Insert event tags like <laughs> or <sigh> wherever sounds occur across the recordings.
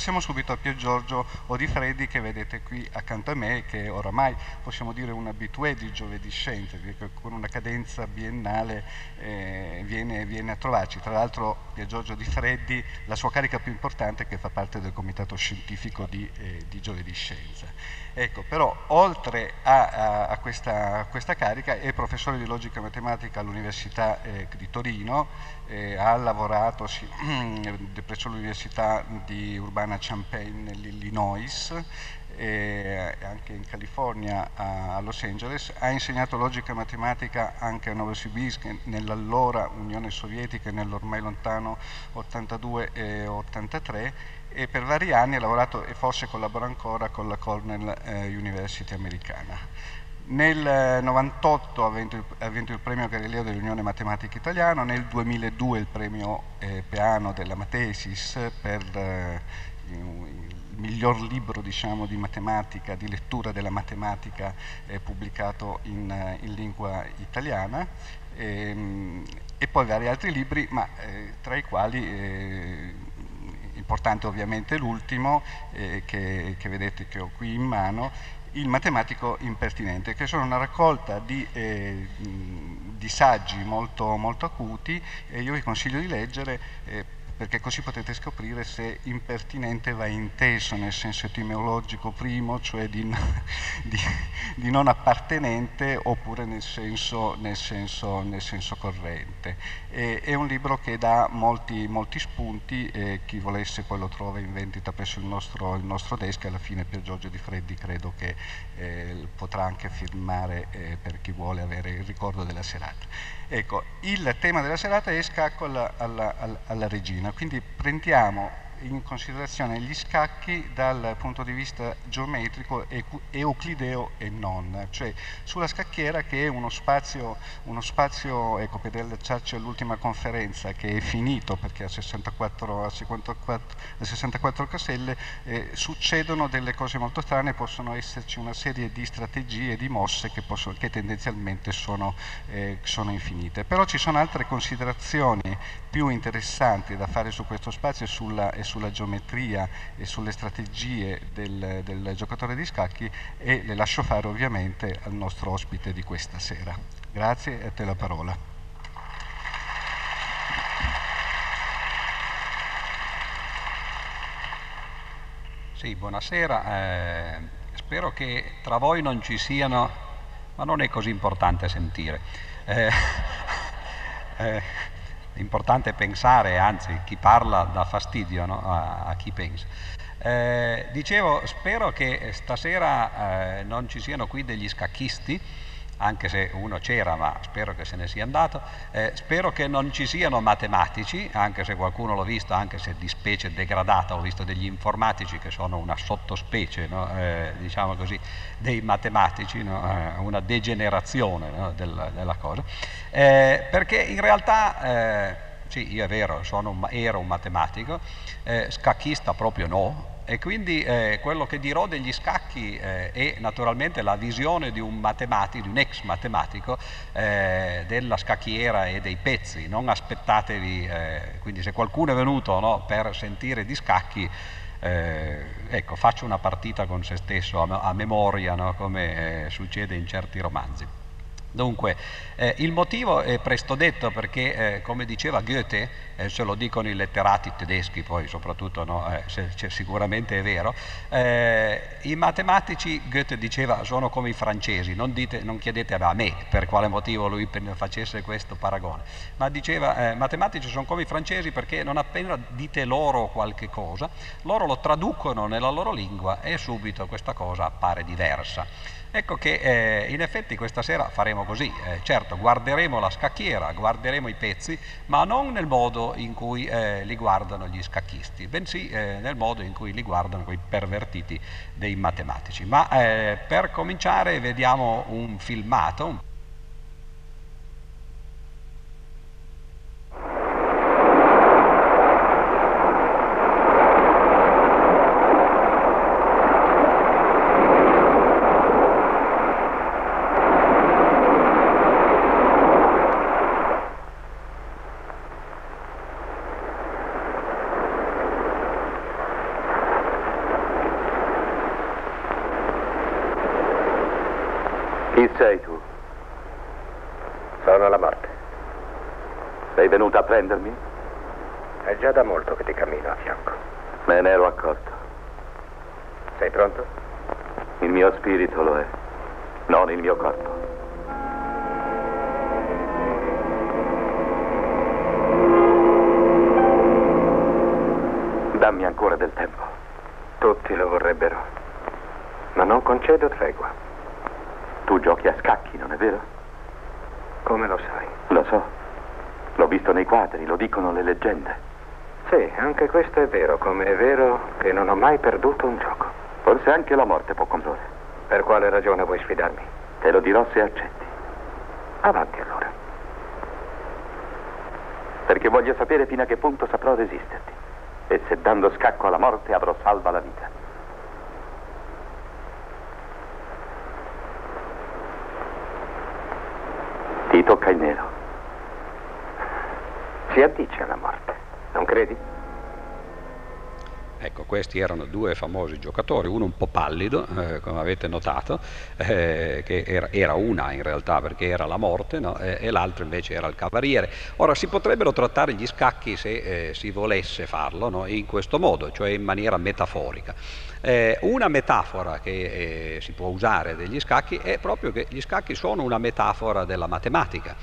Passiamo subito a Pier Giorgio Odifreddi che vedete qui accanto a me che oramai possiamo dire un abitué di Giovedì Scienze, con una cadenza biennale eh, viene, viene, a trovarci. Tra l'altro Pier Giorgio Odifreddi, la sua carica più importante che fa parte del comitato scientifico di, eh, di Giovedì Scienza. Ecco, però oltre a, a, a, questa, a, questa, carica è professore di logica matematica all'Università eh, di Torino, eh, ha lavorato sì, <clears throat> presso l'Università di Urbana Champaign nell'Illinois, e anche in California a Los Angeles, ha insegnato logica matematica anche a Novosibirsk nell'allora Unione Sovietica nell'ormai lontano 82 e 83 e per vari anni ha lavorato e forse collabora ancora con la Cornell eh, University americana. Nel 98 ha vinto, il, ha vinto il premio Galileo dell'Unione Matematica Italiana, nel 2002 il premio eh, Peano della Matesis per eh, il miglior libro diciamo, di matematica, di lettura della matematica eh, pubblicato in, eh, in, lingua italiana. E, ehm, e, poi vari altri libri, ma eh, tra i quali eh, importante ovviamente l'ultimo eh, che, che, vedete che ho qui in mano, il matematico impertinente, che sono una raccolta di, eh, di saggi molto, molto, acuti e io vi consiglio di leggere eh, perché così potete scoprire se impertinente va inteso nel senso etimologico primo, cioè di, <laughs> di, di non appartenente, oppure nel senso, nel senso, nel senso corrente. E, è un libro che dà molti, molti spunti e chi volesse poi lo trova in vendita presso il nostro, il nostro desk, alla fine per Giorgio Di Freddi credo che eh, potrà anche firmare eh, per chi vuole avere il ricordo della serata. Ecco, il tema della serata è scacco alla, alla, alla regina, quindi prendiamo in considerazione gli scacchi dal punto di vista geometrico euclideo e non, cioè sulla scacchiera che è uno spazio, uno spazio ecco, per allacciarci all'ultima conferenza che è finito perché a 64, a 54, a 64 caselle eh, succedono delle cose molto strane, possono esserci una serie di strategie, di mosse che, possono, che tendenzialmente sono, eh, sono infinite. Però ci sono altre considerazioni più interessanti da fare su questo spazio e sulla, e sulla geometria e sulle strategie del, del, giocatore di scacchi e le lascio fare ovviamente al nostro ospite di questa sera. Grazie e a te la parola. Sì, buonasera. Eh, spero che tra voi non ci siano, ma non è così importante sentire. Eh, <laughs> eh, importante pensare, anzi chi parla dà fastidio no? a, a, chi pensa. Eh, dicevo, spero che stasera eh, non ci siano qui degli scacchisti, anche se uno c'era, ma spero che se ne sia andato. Eh, spero che non ci siano matematici, anche se qualcuno l'ho visto, anche se di specie degradata, ho visto degli informatici che sono una sottospecie, no? eh, diciamo così, dei matematici, no? eh, una degenerazione no? del, della cosa. Eh, perché in realtà, eh, sì, io è vero, un, ero un matematico, eh, scacchista proprio no, e quindi eh, quello che dirò degli scacchi eh, è naturalmente la visione di un matematico, di un ex matematico eh, della scacchiera e dei pezzi. Non aspettatevi, eh, quindi se qualcuno è venuto no, per sentire di scacchi, eh, ecco, faccio una partita con se stesso a, a memoria, no, come eh, succede in certi romanzi. Dunque, eh, il motivo è presto detto perché, eh, come diceva Goethe, eh, se lo dicono i letterati tedeschi, poi soprattutto no, eh, se, se sicuramente è vero, eh, i matematici, Goethe diceva, sono come i francesi, non, dite, non, chiedete a me per quale motivo lui facesse questo paragone, ma diceva, eh, matematici sono come i francesi perché non appena dite loro qualche cosa, loro lo traducono nella loro lingua e subito questa cosa appare diversa. Ecco che eh, in effetti questa sera faremo così, eh, certo guarderemo la scacchiera, guarderemo i pezzi, ma non nel modo in cui eh, li guardano gli scacchisti, bensì eh, nel modo in cui li guardano quei pervertiti dei matematici. Ma eh, per cominciare vediamo un filmato. Chi sei tu? Sono la morte. Sei venuta a prendermi? È già da molto che ti cammino a fianco. Me ne ero accorto. Sei pronto? Il mio spirito lo è, non il mio corpo. Dammi ancora del tempo. Tutti lo vorrebbero. Ma non concedo tregua. Tu giochi a scacchi, non è vero? Come lo sai? Lo so. L'ho visto nei quadri, lo dicono le leggende. Sì, anche questo è vero, come è vero che non ho mai perduto un gioco. Forse anche la morte può comprare. Per quale ragione vuoi sfidarmi? Te lo dirò se accetti. Avanti allora. Perché voglio sapere fino a che punto saprò resisterti. E se dando scacco alla morte avrò salva la vita. Ti tocca il nero. Si addice alla morte, non credi? Ecco, questi erano due famosi giocatori, uno un po' pallido, eh, come avete notato, eh, che era, era, una in realtà perché era la morte, no? eh, e l'altro invece era il cavaliere. Ora, si potrebbero trattare gli scacchi se eh, si volesse farlo no? in questo modo, cioè in maniera metaforica. Eh, una metafora che eh, si può usare degli scacchi è proprio che gli scacchi sono una metafora della matematica.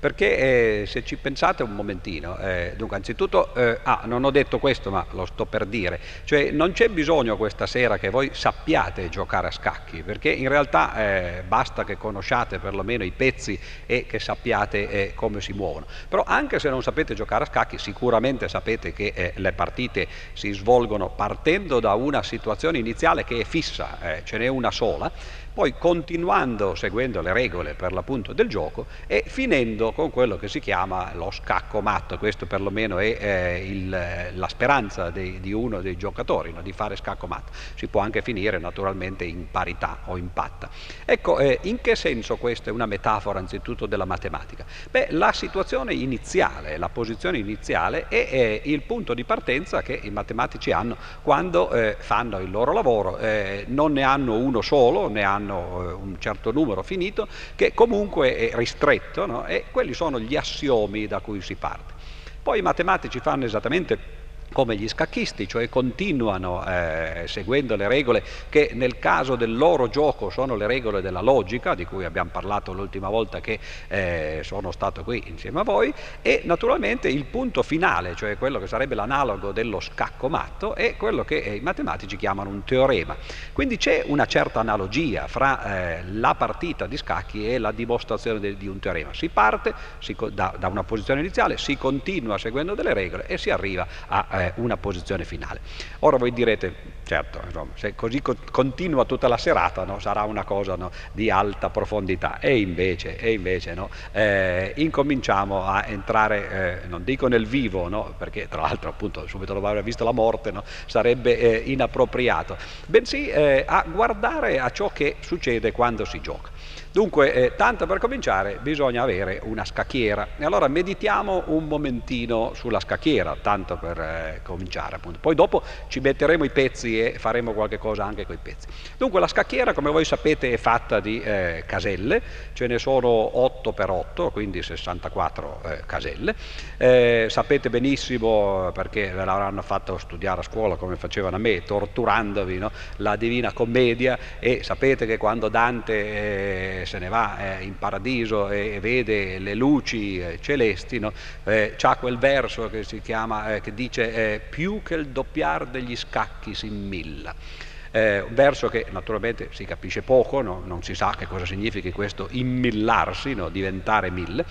Perché eh, se ci pensate un momentino, eh, dunque anzitutto, eh, ah, non ho detto questo ma lo sto per dire, cioè non c'è bisogno questa sera che voi sappiate giocare a scacchi, perché in realtà eh, basta che conosciate perlomeno i pezzi e che sappiate eh, come si muovono. Però anche se non sapete giocare a scacchi, sicuramente sapete che eh, le partite si svolgono partendo da una situazione iniziale che è fissa, ce n'è una sola, poi continuando seguendo le regole per l'appunto del gioco e finendo con quello che si chiama lo scacco matto, questo perlomeno è eh, il, la speranza di, di, uno dei giocatori, no? di fare scacco matto, si può anche finire naturalmente in parità o in patta. Ecco, eh, in che senso questa è una metafora anzitutto della matematica? Beh, la situazione iniziale, la posizione iniziale è, è il punto di partenza che i matematici hanno quando eh, fanno il loro lavoro, eh, non ne hanno uno solo, ne hanno hanno eh, un certo numero finito, che comunque è ristretto, no? e quelli sono gli assiomi da cui si parte. Poi i matematici fanno esattamente come gli scacchisti, cioè continuano eh, seguendo le regole che nel caso del loro gioco sono le regole della logica, di cui abbiamo parlato l'ultima volta che eh, sono stato qui insieme a voi, e naturalmente il punto finale, cioè quello che sarebbe l'analogo dello scacco matto, è quello che eh, i matematici chiamano un teorema. Quindi c'è una certa analogia fra eh, la partita di scacchi e la dimostrazione de, di un teorema. Si parte si, da, da, una posizione iniziale, si continua seguendo delle regole e si arriva a eh, una posizione finale. Ora voi direte, certo, insomma, se così co- continua tutta la serata no, sarà una cosa no, di alta profondità e invece, e invece no, eh, incominciamo a entrare, eh, non dico nel vivo, perché tra l'altro appunto subito dopo aver visto la morte sarebbe eh, inappropriato, bensì eh, a guardare a ciò che succede quando si gioca. Dunque, eh, tanto per cominciare bisogna avere una scacchiera e allora meditiamo un momentino sulla scacchiera, tanto per eh, cominciare appunto. Poi dopo ci metteremo i pezzi e faremo qualche cosa anche con i pezzi. Dunque la scacchiera, come voi sapete, è fatta di eh, caselle, ce ne sono 8 per 8, quindi 64 eh, caselle. Eh, sapete benissimo, perché ve l'avranno fatto studiare a scuola come facevano a me, torturandovi no? la Divina Commedia e sapete che quando Dante se ne va eh, in paradiso e, e, vede le luci eh, celesti, no? eh, c'ha quel verso che chiama, eh, che dice più che il doppiar degli scacchi si immilla. Eh, un verso che naturalmente si capisce poco, no? non si sa che cosa significhi questo immillarsi, no? diventare mille,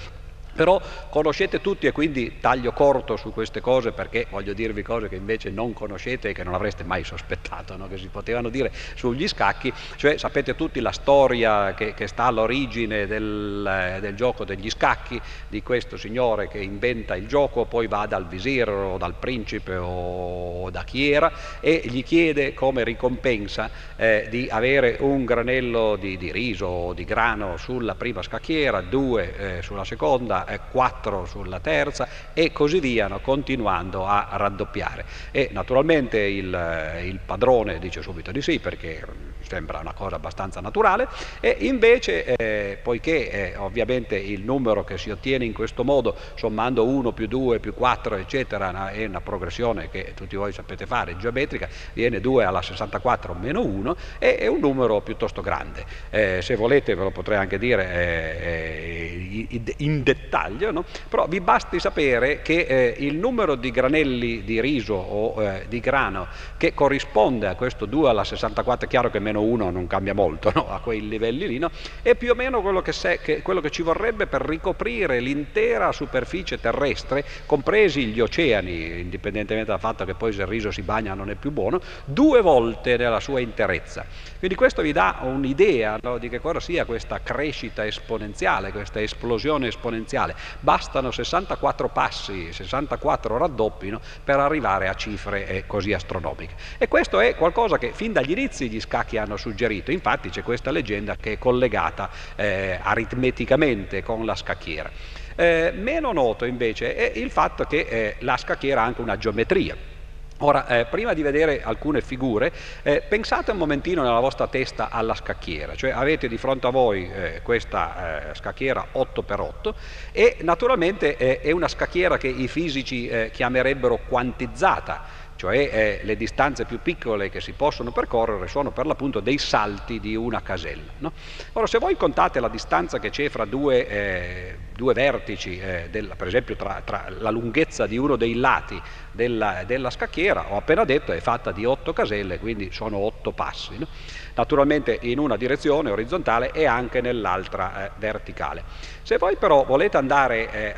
però conoscete tutti e quindi taglio corto su queste cose perché voglio dirvi cose che invece non conoscete e che non avreste mai sospettato no? che si potevano dire sugli scacchi, cioè sapete tutti la storia che, che sta all'origine del, del, gioco degli scacchi, di questo signore che inventa il gioco, poi va dal visir o dal principe o da chi era e gli chiede come ricompensa eh, di avere un granello di, di riso o di grano sulla prima scacchiera, due eh, sulla seconda 4 sulla terza e così via, no? continuando a raddoppiare. E naturalmente il, il padrone dice subito di sì perché sembra una cosa abbastanza naturale e invece eh, poiché eh, ovviamente il numero che si ottiene in questo modo sommando 1 più 2 più 4 eccetera è una progressione che tutti voi sapete fare geometrica viene 2 alla 64 meno 1 e è un numero piuttosto grande eh, se volete ve lo potrei anche dire eh, eh, in dettaglio no? però vi basti sapere che eh, il numero di granelli di riso o di grano che corrisponde a questo 2 alla 64 è chiaro che meno 1 non cambia molto no? a quei livelli lì, no? è più o meno quello che, se, che, quello che ci vorrebbe per ricoprire l'intera superficie terrestre, compresi gli oceani, indipendentemente dal fatto che poi se il riso si bagna non è più buono, due volte nella sua interezza. Quindi questo vi dà un'idea no? di che cosa sia questa crescita esponenziale, questa esplosione esponenziale. Bastano 64 passi, 64 raddoppi per arrivare a cifre eh, così astronomiche. E questo è qualcosa che fin dagli inizi gli scacchi hanno suggerito. Infatti c'è questa leggenda che è collegata eh, aritmeticamente con la scacchiera. Eh, meno noto invece è il fatto che eh, la scacchiera ha anche una geometria. Ora, eh, prima di vedere alcune figure, eh, pensate un momentino nella vostra testa alla scacchiera, cioè avete di fronte a voi eh, questa eh, scacchiera 8x8 e naturalmente eh, è una scacchiera che i fisici eh, chiamerebbero quantizzata, cioè le distanze più piccole che si possono percorrere sono per l'appunto dei salti di una casella. No? Ora se voi contate la distanza che c'è fra due, due vertici, eh, del, per esempio tra, tra, la lunghezza di uno dei lati della, della, scacchiera, ho appena detto è fatta di otto caselle, quindi sono otto passi. No? naturalmente in una direzione orizzontale e anche nell'altra eh, verticale. Se voi però volete andare eh,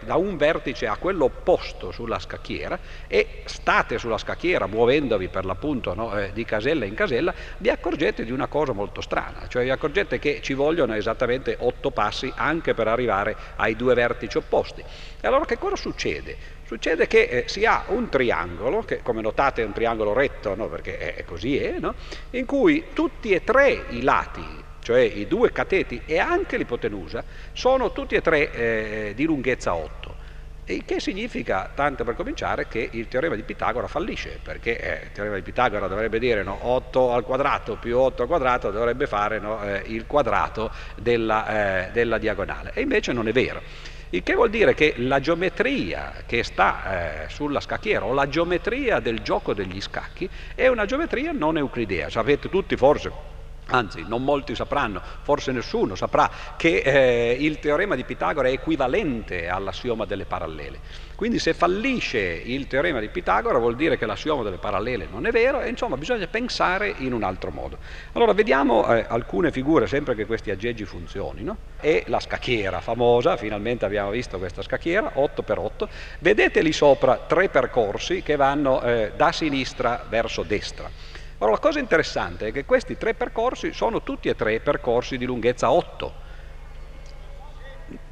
da un vertice a quello opposto sulla scacchiera e state sulla scacchiera muovendovi per l'appunto no, eh, di casella in casella, vi accorgete di una cosa molto strana, cioè vi accorgete che ci vogliono esattamente otto passi anche per arrivare ai due vertici opposti. E allora che cosa succede? Succede che eh, si ha un triangolo, che come notate è un triangolo retto, no? perché è, è così è, no? in cui tutti e tre i lati, cioè i due cateti e anche l'ipotenusa, sono tutti e tre eh, di lunghezza 8. Il che significa, tanto per cominciare, che il teorema di Pitagora fallisce, perché eh, il teorema di Pitagora dovrebbe dire no, 8 al quadrato più 8 al quadrato dovrebbe fare no, eh, il quadrato della, eh, della diagonale, e invece non è vero. Il che vuol dire che la geometria che sta eh, sulla scacchiera o la geometria del gioco degli scacchi è una geometria non euclidea. Sapete tutti forse anzi non molti sapranno, forse nessuno saprà che eh, il teorema di Pitagora è equivalente all'assioma delle parallele. Quindi se fallisce il teorema di Pitagora vuol dire che l'assioma delle parallele non è vero e insomma bisogna pensare in un altro modo. Allora vediamo eh, alcune figure sempre che questi aggeggi funzionino. E la scacchiera famosa, finalmente abbiamo visto questa scacchiera, 8x8. Vedete lì sopra tre percorsi che vanno eh, da sinistra verso destra. Ora la cosa interessante è che questi tre percorsi sono tutti e tre percorsi di lunghezza 8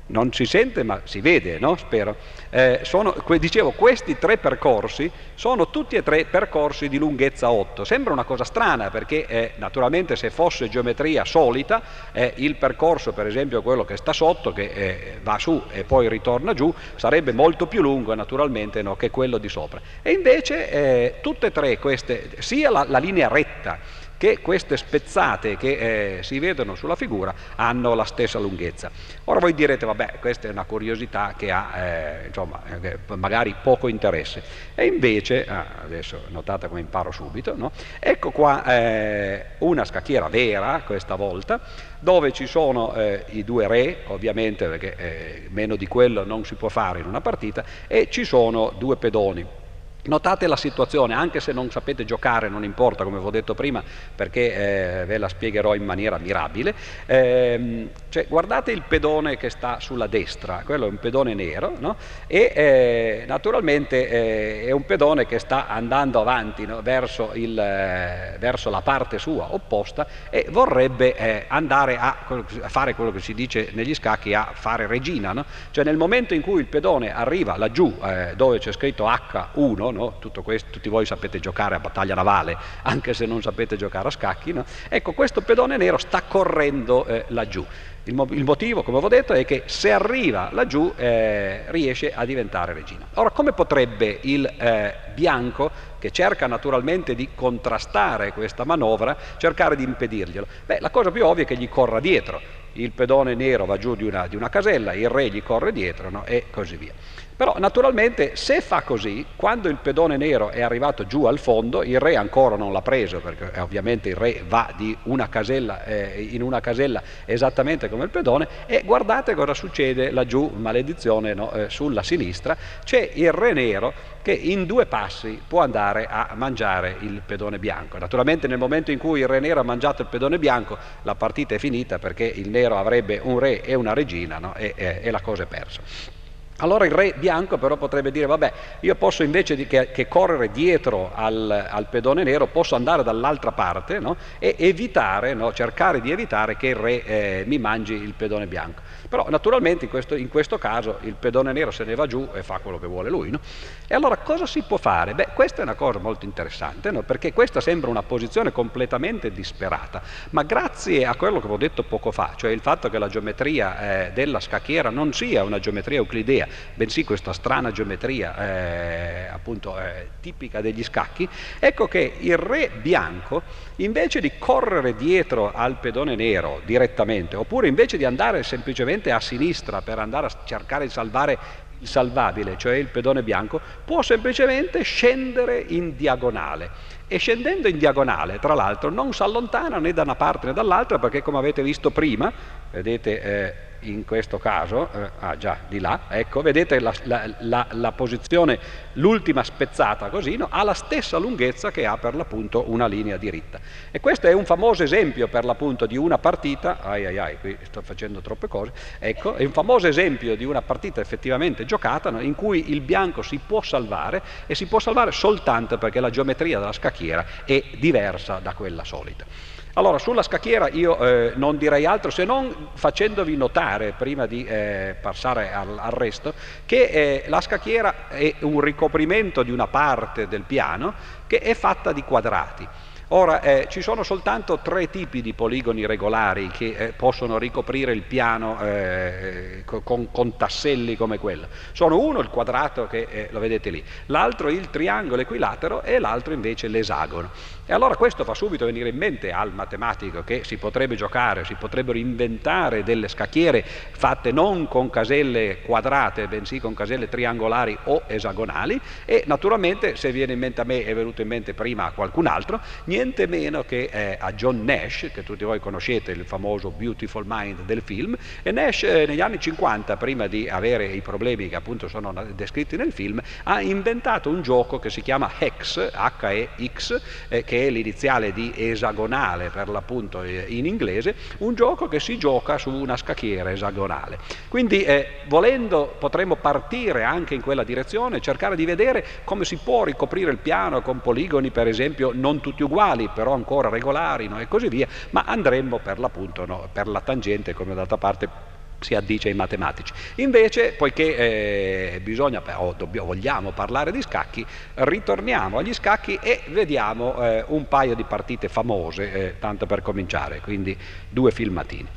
non si sente ma si vede, no? spero. Eh, sono, dicevo, questi tre percorsi sono tutti e tre percorsi di lunghezza 8. Sembra una cosa strana perché eh, naturalmente se fosse geometria solita, eh, il percorso per esempio quello che sta sotto, che eh, va su e poi ritorna giù, sarebbe molto più lungo naturalmente no, che quello di sopra. E invece eh, tutte e tre queste, sia la, la linea retta, che queste spezzate che eh, si vedono sulla figura hanno la stessa lunghezza. Ora voi direte, vabbè, questa è una curiosità che ha eh, insomma, eh, magari poco interesse. E invece, ah, adesso notate come imparo subito, no? ecco qua eh, una scacchiera vera questa volta, dove ci sono eh, i due re, ovviamente perché eh, meno di quello non si può fare in una partita, e ci sono due pedoni Notate la situazione, anche se non sapete giocare, non importa, come vi ho detto prima, perché eh, ve la spiegherò in maniera mirabile. Eh, cioè, guardate il pedone che sta sulla destra, quello è un pedone nero, no? e eh, naturalmente eh, è un pedone che sta andando avanti no? verso, il, eh, verso, la parte sua opposta e vorrebbe eh, andare a, a, fare quello che si dice negli scacchi, a fare regina. No? Cioè nel momento in cui il pedone arriva laggiù dove c'è scritto H1, no? questo, tutti voi sapete giocare a battaglia navale, <laughs> anche se non sapete giocare a scacchi, no? ecco questo pedone nero sta correndo eh, laggiù. Il, mo- il, motivo, come avevo detto, è che se arriva laggiù eh, riesce a diventare regina. Ora, come potrebbe il eh, bianco, che cerca naturalmente di contrastare questa manovra, cercare di impedirglielo? Beh, la cosa più ovvia è che gli corra dietro. Il pedone nero va giù di una, di una casella, il re gli corre dietro no? e così via. Però naturalmente se fa così, quando il pedone nero è arrivato giù al fondo, il re ancora non l'ha preso, perché eh, ovviamente il re va una casella, eh, in una casella esattamente come il pedone, e guardate cosa succede laggiù, maledizione, no? eh, sulla sinistra, c'è il re nero che in due passi può andare a mangiare il pedone bianco. Naturalmente nel momento in cui il re nero ha mangiato il pedone bianco, la partita è finita perché il nero avrebbe un re e una regina no? e, e, e la cosa è persa. Allora il re bianco però potrebbe dire, vabbè, io posso invece di che, che correre dietro al, al, pedone nero, posso andare dall'altra parte no? e evitare, no? cercare di evitare che il re eh, mi mangi il pedone bianco. Però naturalmente in questo, in questo, caso il pedone nero se ne va giù e fa quello che vuole lui. No? E allora cosa si può fare? Beh, questa è una cosa molto interessante, perché questa sembra una posizione completamente disperata, ma grazie a quello che avevo detto poco fa, cioè il fatto che la geometria eh, della scacchiera non sia una geometria euclidea, bensì questa strana geometria eh, appunto eh, tipica degli scacchi, ecco che il re bianco invece di correre dietro al pedone nero direttamente, oppure invece di andare semplicemente a sinistra per andare a cercare di salvare il salvabile, cioè il pedone bianco, può semplicemente scendere in diagonale. E scendendo in diagonale, tra l'altro, non si allontana né da una parte né dall'altra, perché come avete visto prima, vedete eh, in questo caso, eh, ah già, di là, ecco, vedete la, la, la, posizione, l'ultima spezzata così, no? ha la stessa lunghezza che ha per l'appunto una linea diritta. E questo è un famoso esempio per l'appunto di una partita, ai ai ai, qui sto facendo troppe cose, ecco, è un famoso esempio di una partita effettivamente giocata no? in cui il bianco si può salvare e si può salvare soltanto perché la geometria della scacchiera è diversa da quella solita. Allora, sulla scacchiera io eh, non direi altro se non facendovi notare, prima di eh, passare al, al, resto, che eh, la scacchiera è un ricoprimento di una parte del piano che è fatta di quadrati. Ora, eh, ci sono soltanto tre tipi di poligoni regolari che eh, possono ricoprire il piano eh, con, con, tasselli come quello. Sono uno il quadrato che eh, lo vedete lì, l'altro il triangolo equilatero e l'altro invece l'esagono. E allora questo fa subito venire in mente al matematico che si potrebbe giocare, si potrebbero inventare delle scacchiere fatte non con caselle quadrate, bensì con caselle triangolari o esagonali e naturalmente se viene in mente a me, è venuto in mente prima a qualcun altro, niente meno che eh, a John Nash, che tutti voi conoscete, il famoso Beautiful Mind del film, e Nash eh, negli anni 50, prima di avere i problemi che appunto sono descritti nel film, ha inventato un gioco che si chiama Hex, H-E-X, eh, che è l'iniziale di esagonale per l'appunto eh, in inglese, un gioco che si gioca su una scacchiera esagonale. Quindi eh, volendo potremmo partire anche in quella direzione, cercare di vedere come si può ricoprire il piano con poligoni per esempio non tutti uguali, però ancora regolari no? e così via, ma andremmo per l'appunto no? per la tangente come d'altra parte si addice ai matematici. Invece, poiché eh, bisogna, o dobbiamo, vogliamo parlare di scacchi, ritorniamo agli scacchi e vediamo eh, un paio di partite famose, eh, tanto per cominciare, quindi due filmatini.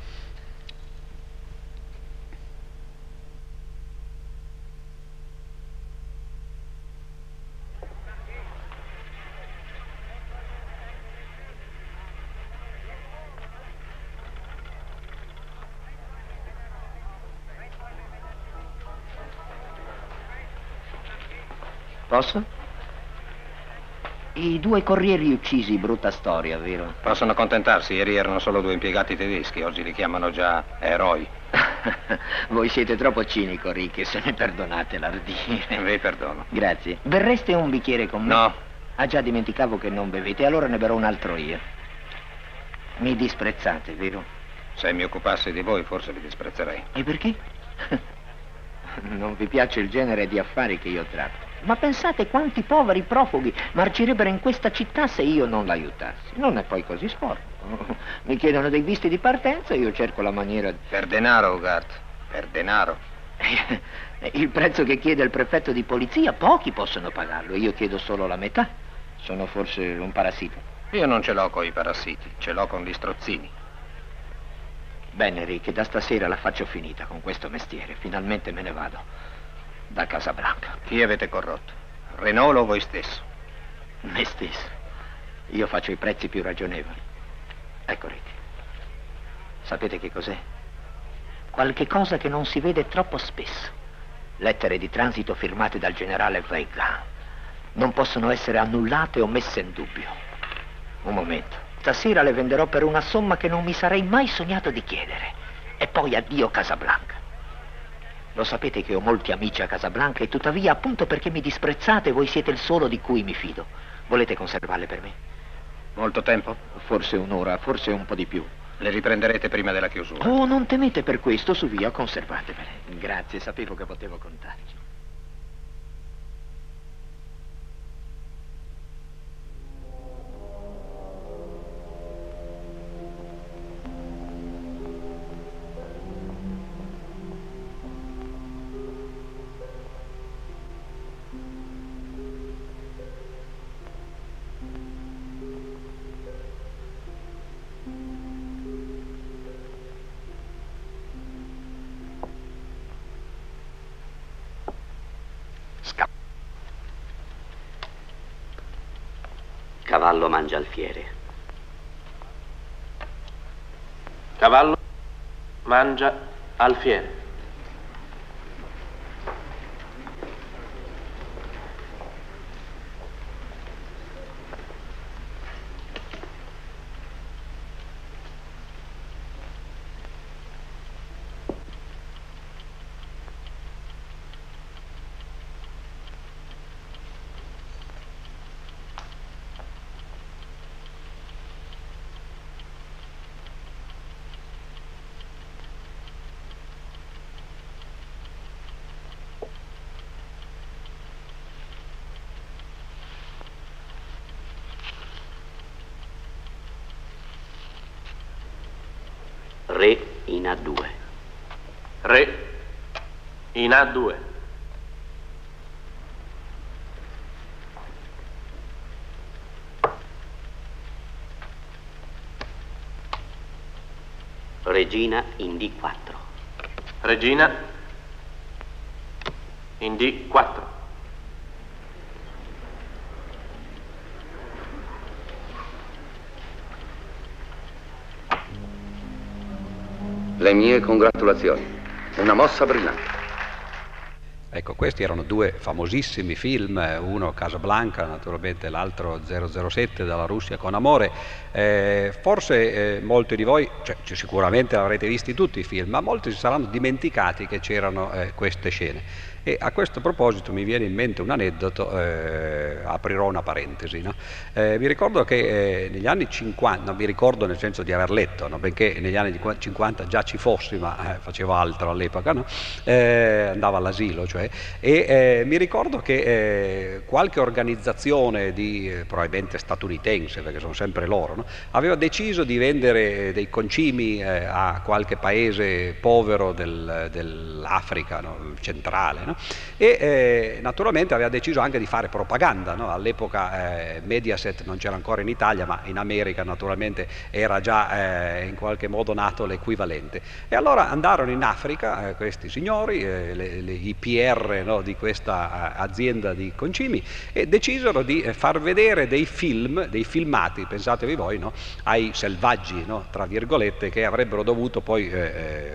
Posso? I due corrieri uccisi, brutta storia, vero? Possono accontentarsi, ieri erano solo due impiegati tedeschi, oggi li chiamano già eroi. <laughs> Voi siete troppo cinico, Ricky, se mi perdonate l'ardire. Vi perdono. Grazie. Berreste un bicchiere con me? No. Ah già, dimenticavo che non bevete, allora ne berrò un altro io. Mi disprezzate, vero? Se mi occupassi di voi, forse vi disprezzerei. E perché? <laughs> non vi piace il genere di affari che io tratto. Ma pensate quanti poveri profughi marcirebbero in questa città se io non l'aiutassi. Non è poi così sporco. <laughs> Mi chiedono dei visti di partenza e io cerco la maniera... Per denaro, Ugart. Per denaro. <laughs> Il prezzo che chiede il prefetto di polizia, pochi possono pagarlo. Io chiedo solo la metà. Sono forse un parassita. Io non ce l'ho con i parassiti, ce l'ho con gli strozzini. Bene, Rick, da stasera la faccio finita con questo mestiere. Finalmente me ne vado da Casablanca. Chi avete corrotto? Renault o voi stesso? Me stesso. Io faccio i prezzi più ragionevoli. Ecco, Rick. Sapete che cos'è? Qualche cosa che non si vede troppo spesso. Lettere di transito firmate dal generale Vega. Non possono essere annullate o messe in dubbio. Un momento. Stasera le venderò per una somma che non mi sarei mai sognato di chiedere. E poi addio Casablanca. Lo sapete che ho molti amici a Casablanca e tuttavia, appunto perché mi disprezzate, voi siete il solo di cui mi fido. Volete conservarle per me? Molto tempo? Forse un'ora, forse un po' di più. Le riprenderete prima della chiusura. Oh, non temete per questo, su via, conservatevele. Grazie, sapevo che potevo contarci. Mangia alfiere. Cavallo mangia alfiere. Re in A2. Re in A2. Regina in D4. Regina in D4. Le mie congratulazioni. Una mossa brillante. Ecco, questi erano due famosissimi film, uno Casablanca naturalmente, l'altro 007 dalla Russia con amore. Eh, forse eh, molti di voi, cioè, sicuramente avrete visti tutti i film, ma molti si saranno dimenticati che c'erano eh, queste scene. E a questo proposito mi viene in mente un aneddoto, eh, aprirò una parentesi. No? Eh, vi ricordo che eh, negli anni 50, non mi ricordo nel senso di aver letto, no? benché negli anni 50 già ci fossi, ma eh, facevo altro all'epoca, no? Eh, andavo all'asilo, cioè, e eh, mi ricordo che qualche organizzazione di, probabilmente statunitense, perché sono sempre loro, aveva deciso di vendere dei concimi a qualche paese povero del, dell'Africa centrale no? e eh, naturalmente aveva deciso anche di fare propaganda, no? all'epoca eh, Mediaset non c'era ancora in Italia ma in America naturalmente era già eh, in qualche modo nato l'equivalente e allora andarono in Africa eh, questi signori, eh, le, le, i PR no? di questa eh, azienda di concimi e decisero di far vedere dei film, dei filmati, pensatevi voi, ai selvaggi, tra virgolette, che avrebbero dovuto poi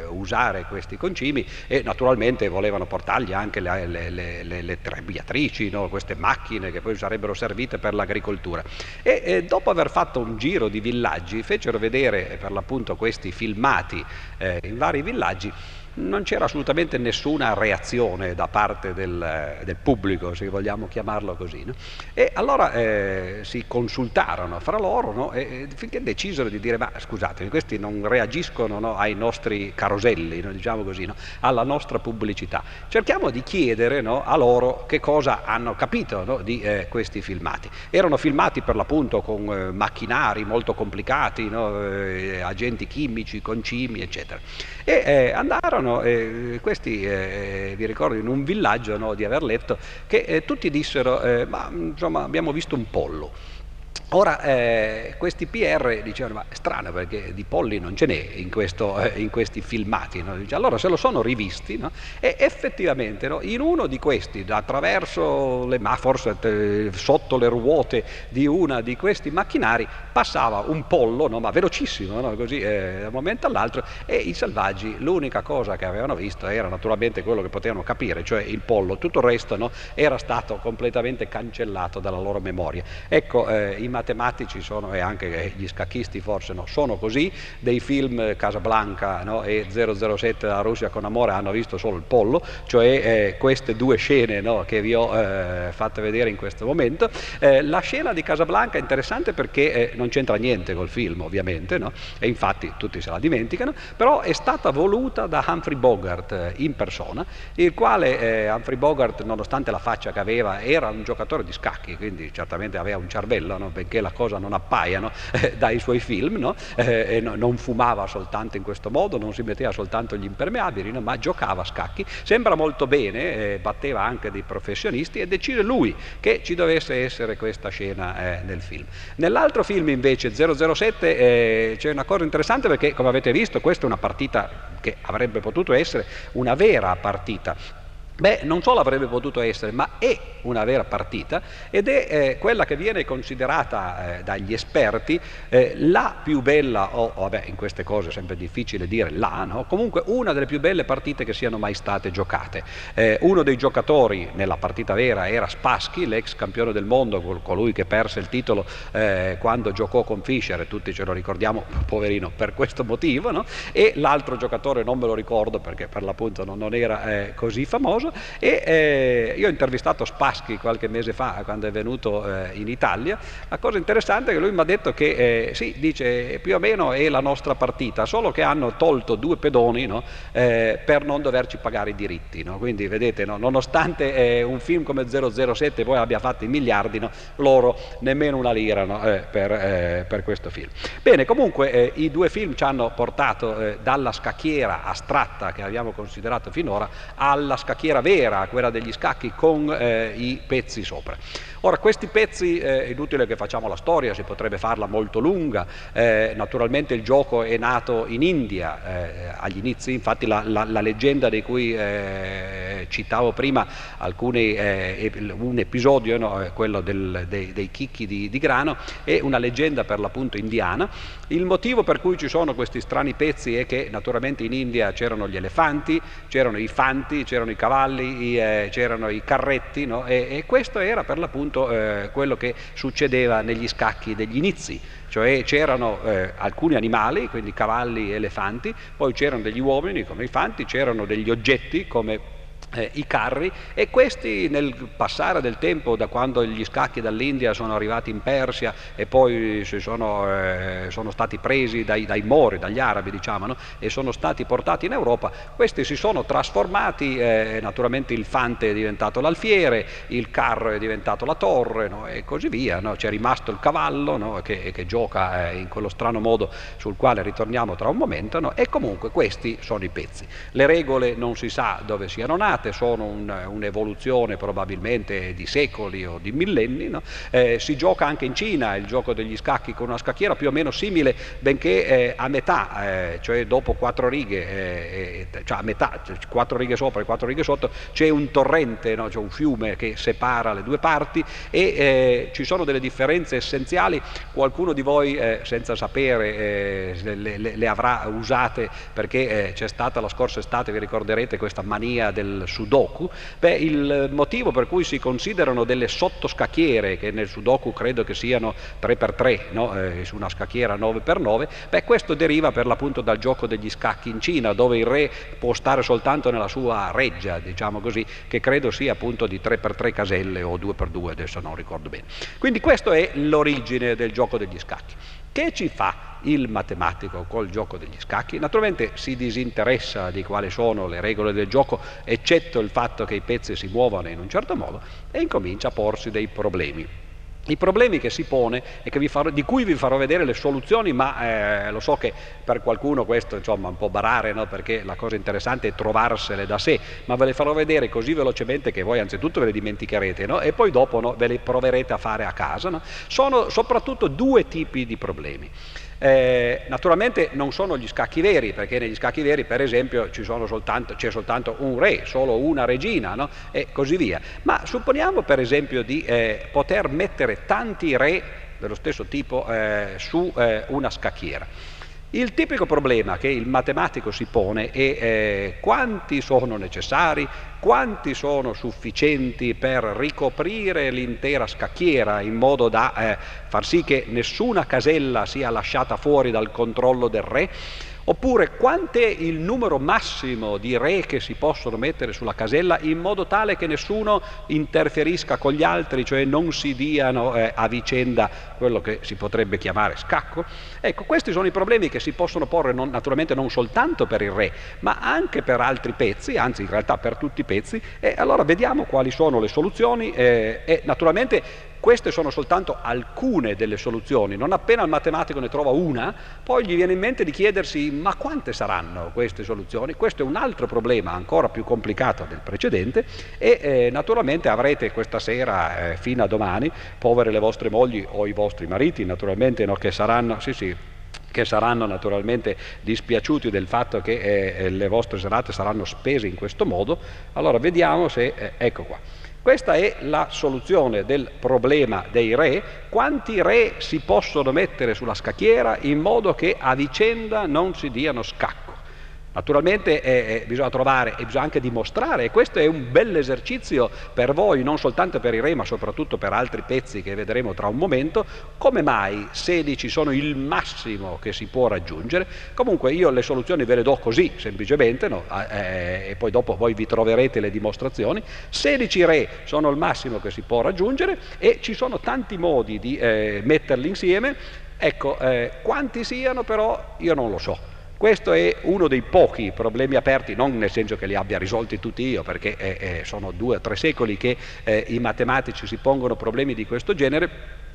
usare questi concimi e naturalmente volevano portargli anche le, le, le, le trebbiatrici, no? queste macchine che poi sarebbero servite per l'agricoltura. E, e, dopo aver fatto un giro di villaggi fecero vedere per l'appunto questi filmati eh, in vari villaggi non c'era assolutamente nessuna reazione da parte del, del pubblico, se vogliamo chiamarlo così. No? E allora eh, si consultarono fra loro no? e, finché decisero di dire, ma scusate, questi non reagiscono no, ai nostri caroselli, diciamo così, alla nostra pubblicità. Cerchiamo di chiedere a loro che cosa hanno capito di eh, questi filmati. Erano filmati per l'appunto con eh, macchinari molto complicati, eh, agenti chimici, concimi, eccetera. E eh, andarono no, eh, questi eh, vi ricordo in un villaggio no, di aver letto che eh, tutti dissero eh, ma insomma abbiamo visto un pollo. Ora, eh, questi PR dicevano, ma è strano perché di polli non ce n'è in, questo, eh, in questi filmati, no? Allora se lo sono rivisti no? e effettivamente no? in uno di questi, attraverso le, ma forse eh, sotto le ruote di una di questi macchinari, passava un pollo, ma velocissimo, così eh, da un momento all'altro, e i selvaggi l'unica cosa che avevano visto era naturalmente quello che potevano capire, cioè il pollo, tutto il resto era stato completamente cancellato dalla loro memoria. Ecco, eh, i matematici sono, e anche gli scacchisti forse no, sono così, dei film Casablanca no, e 007 della Russia con amore hanno visto solo il pollo, cioè eh, queste due scene no, che vi ho eh, fatto vedere in questo momento. Eh, la scena di Casablanca è interessante perché eh, non c'entra niente col film ovviamente, e infatti tutti se la dimenticano, però è stata voluta da Humphrey Bogart eh, in persona, il quale eh, Humphrey Bogart, nonostante la faccia che aveva, era un giocatore di scacchi, quindi certamente aveva un cervello, no? benché la cosa non appaia no? <laughs> eh, dai suoi film, no? eh, no, non fumava soltanto in questo modo, non si metteva soltanto gli impermeabili, ma giocava a scacchi, sembra molto bene, eh, batteva anche dei professionisti e decide lui che ci dovesse essere questa scena eh, nel film. Nell'altro film invece 007 eh, c'è una cosa interessante perché come avete visto questa è una partita che avrebbe potuto essere una vera partita Beh, non solo avrebbe potuto essere, ma è una vera partita ed è eh, quella che viene considerata eh, dagli esperti eh, la più bella, o vabbè, in queste cose è sempre difficile dire la, no? comunque una delle più belle partite che siano mai state giocate. Eh, uno dei giocatori nella partita vera era Spassky, l'ex campione del mondo, colui che perse il titolo eh, quando giocò con Fischer, tutti ce lo ricordiamo, <laughs> poverino, per questo motivo, no? e l'altro giocatore non me lo ricordo perché per l'appunto non, non era eh, così famoso famoso e eh, io ho intervistato Spassky qualche mese fa quando è venuto eh, in Italia, la cosa interessante è che lui mi ha detto che eh, sì, dice più o meno è la nostra partita, solo che hanno tolto due pedoni no, eh, per non doverci pagare i diritti, no? quindi vedete, no, nonostante eh, un film come 007 poi abbia fatto i miliardi, loro nemmeno una lira eh, per, per, questo film. Bene, comunque i due film ci hanno portato dalla scacchiera astratta che abbiamo considerato finora alla scacchiera maniera vera, quella degli scacchi, con eh, i pezzi sopra. Ora, questi pezzi, eh, è inutile che facciamo la storia, si potrebbe farla molto lunga, eh, naturalmente il gioco è nato in India eh, agli inizi, infatti la, la, la leggenda di cui eh, citavo prima alcuni, eh, un episodio, no, quello del, dei, dei, chicchi di, di grano, è una leggenda per l'appunto indiana. Il motivo per cui ci sono questi strani pezzi è che naturalmente in India c'erano gli elefanti, c'erano i fanti, c'erano i cavalli, i, eh, c'erano i carretti no? e, e questo era per l'appunto appunto eh, quello che succedeva negli scacchi degli inizi, cioè c'erano eh, alcuni animali, quindi cavalli elefanti, poi c'erano degli uomini come i fanti, c'erano degli oggetti come eh, i carri e questi nel passare del tempo da quando gli scacchi dall'India sono arrivati in Persia e poi sono, eh, sono, stati presi dai, dai, Mori, dagli arabi diciamo, no? e sono stati portati in Europa, questi si sono trasformati, eh, naturalmente il fante è diventato l'alfiere, il carro è diventato la torre no? e così via, no? c'è rimasto il cavallo che, che, gioca eh, in quello strano modo sul quale ritorniamo tra un momento e comunque questi sono i pezzi. Le regole non si sa dove siano nate, passate sono un, un'evoluzione probabilmente di secoli o di millenni, no? eh, si gioca anche in Cina il gioco degli scacchi con una scacchiera più o meno simile, benché eh, a metà, eh, cioè dopo quattro righe, eh, cioè a metà, cioè quattro righe sopra e quattro righe sotto, c'è un torrente, no? c'è un fiume che separa le due parti e eh, ci sono delle differenze essenziali, qualcuno di voi eh, senza sapere le, le, le, avrà usate perché c'è stata la scorsa estate, vi ricorderete questa mania del sudoku? Beh, il motivo per cui si considerano delle sottoscacchiere, che nel sudoku credo che siano 3x3, no? eh, su una scacchiera 9x9, beh, questo deriva per l'appunto dal gioco degli scacchi in Cina, dove il re può stare soltanto nella sua reggia, diciamo così, che credo sia appunto di 3x3 caselle o 2x2, adesso non ricordo bene. Quindi questa è l'origine del gioco degli scacchi. Che ci fa il matematico col gioco degli scacchi? Naturalmente si disinteressa di quali sono le regole del gioco, eccetto il fatto che i pezzi si muovano in un certo modo, e incomincia a porsi dei problemi. I problemi che si pone e farò, di cui vi farò vedere le soluzioni, ma eh, lo so che per qualcuno questo insomma, è un po' barare, no? perché la cosa interessante è trovarsele da sé, ma ve le farò vedere così velocemente che voi anzitutto ve le dimenticherete no? e poi dopo no, ve le proverete a fare a casa. Sono soprattutto due tipi di problemi. Eh, naturalmente non sono gli scacchi veri, perché negli scacchi veri per esempio soltanto, c'è soltanto un re, solo una regina no? e così via. Ma supponiamo per esempio di eh, poter mettere tanti re dello stesso tipo eh, su eh, una scacchiera. Il tipico problema che il matematico si pone è eh, quanti sono necessari, quanti sono sufficienti per ricoprire l'intera scacchiera in modo da eh, far sì che nessuna casella sia lasciata fuori dal controllo del re Oppure quant'è il numero massimo di re che si possono mettere sulla casella in modo tale che nessuno interferisca con gli altri, cioè non si diano eh, a vicenda quello che si potrebbe chiamare scacco? Ecco, questi sono i problemi che si possono porre non, naturalmente non soltanto per il re, ma anche per altri pezzi, anzi in realtà per tutti i pezzi, e allora vediamo quali sono le soluzioni eh, e naturalmente queste sono soltanto alcune delle soluzioni, non appena il matematico ne trova una, poi gli viene in mente di chiedersi ma quante saranno queste soluzioni? Questo è un altro problema ancora più complicato del precedente e eh, naturalmente avrete questa sera eh, fino a domani, povere le vostre mogli o i vostri mariti naturalmente no, che saranno, sì sì, che saranno naturalmente dispiaciuti del fatto che eh, le vostre serate saranno spese in questo modo, allora vediamo se, eh, ecco qua. Questa è la soluzione del problema dei re. Quanti re si possono mettere sulla scacchiera in modo che a vicenda non si diano scacco? Naturalmente eh, eh, bisogna trovare e bisogna anche dimostrare, e questo è un bel esercizio per voi, non soltanto per i re, ma soprattutto per altri pezzi che vedremo tra un momento, come mai 16 sono il massimo che si può raggiungere. Comunque io le soluzioni ve le do così, semplicemente, no? eh, e poi dopo voi vi troverete le dimostrazioni. 16 re sono il massimo che si può raggiungere e ci sono tanti modi di eh, metterli insieme. Ecco, eh, quanti siano però io non lo so. Questo è uno dei pochi problemi aperti, non nel senso che li abbia risolti tutti io, perché eh, eh, sono due o tre secoli che eh, i matematici si pongono problemi di questo genere,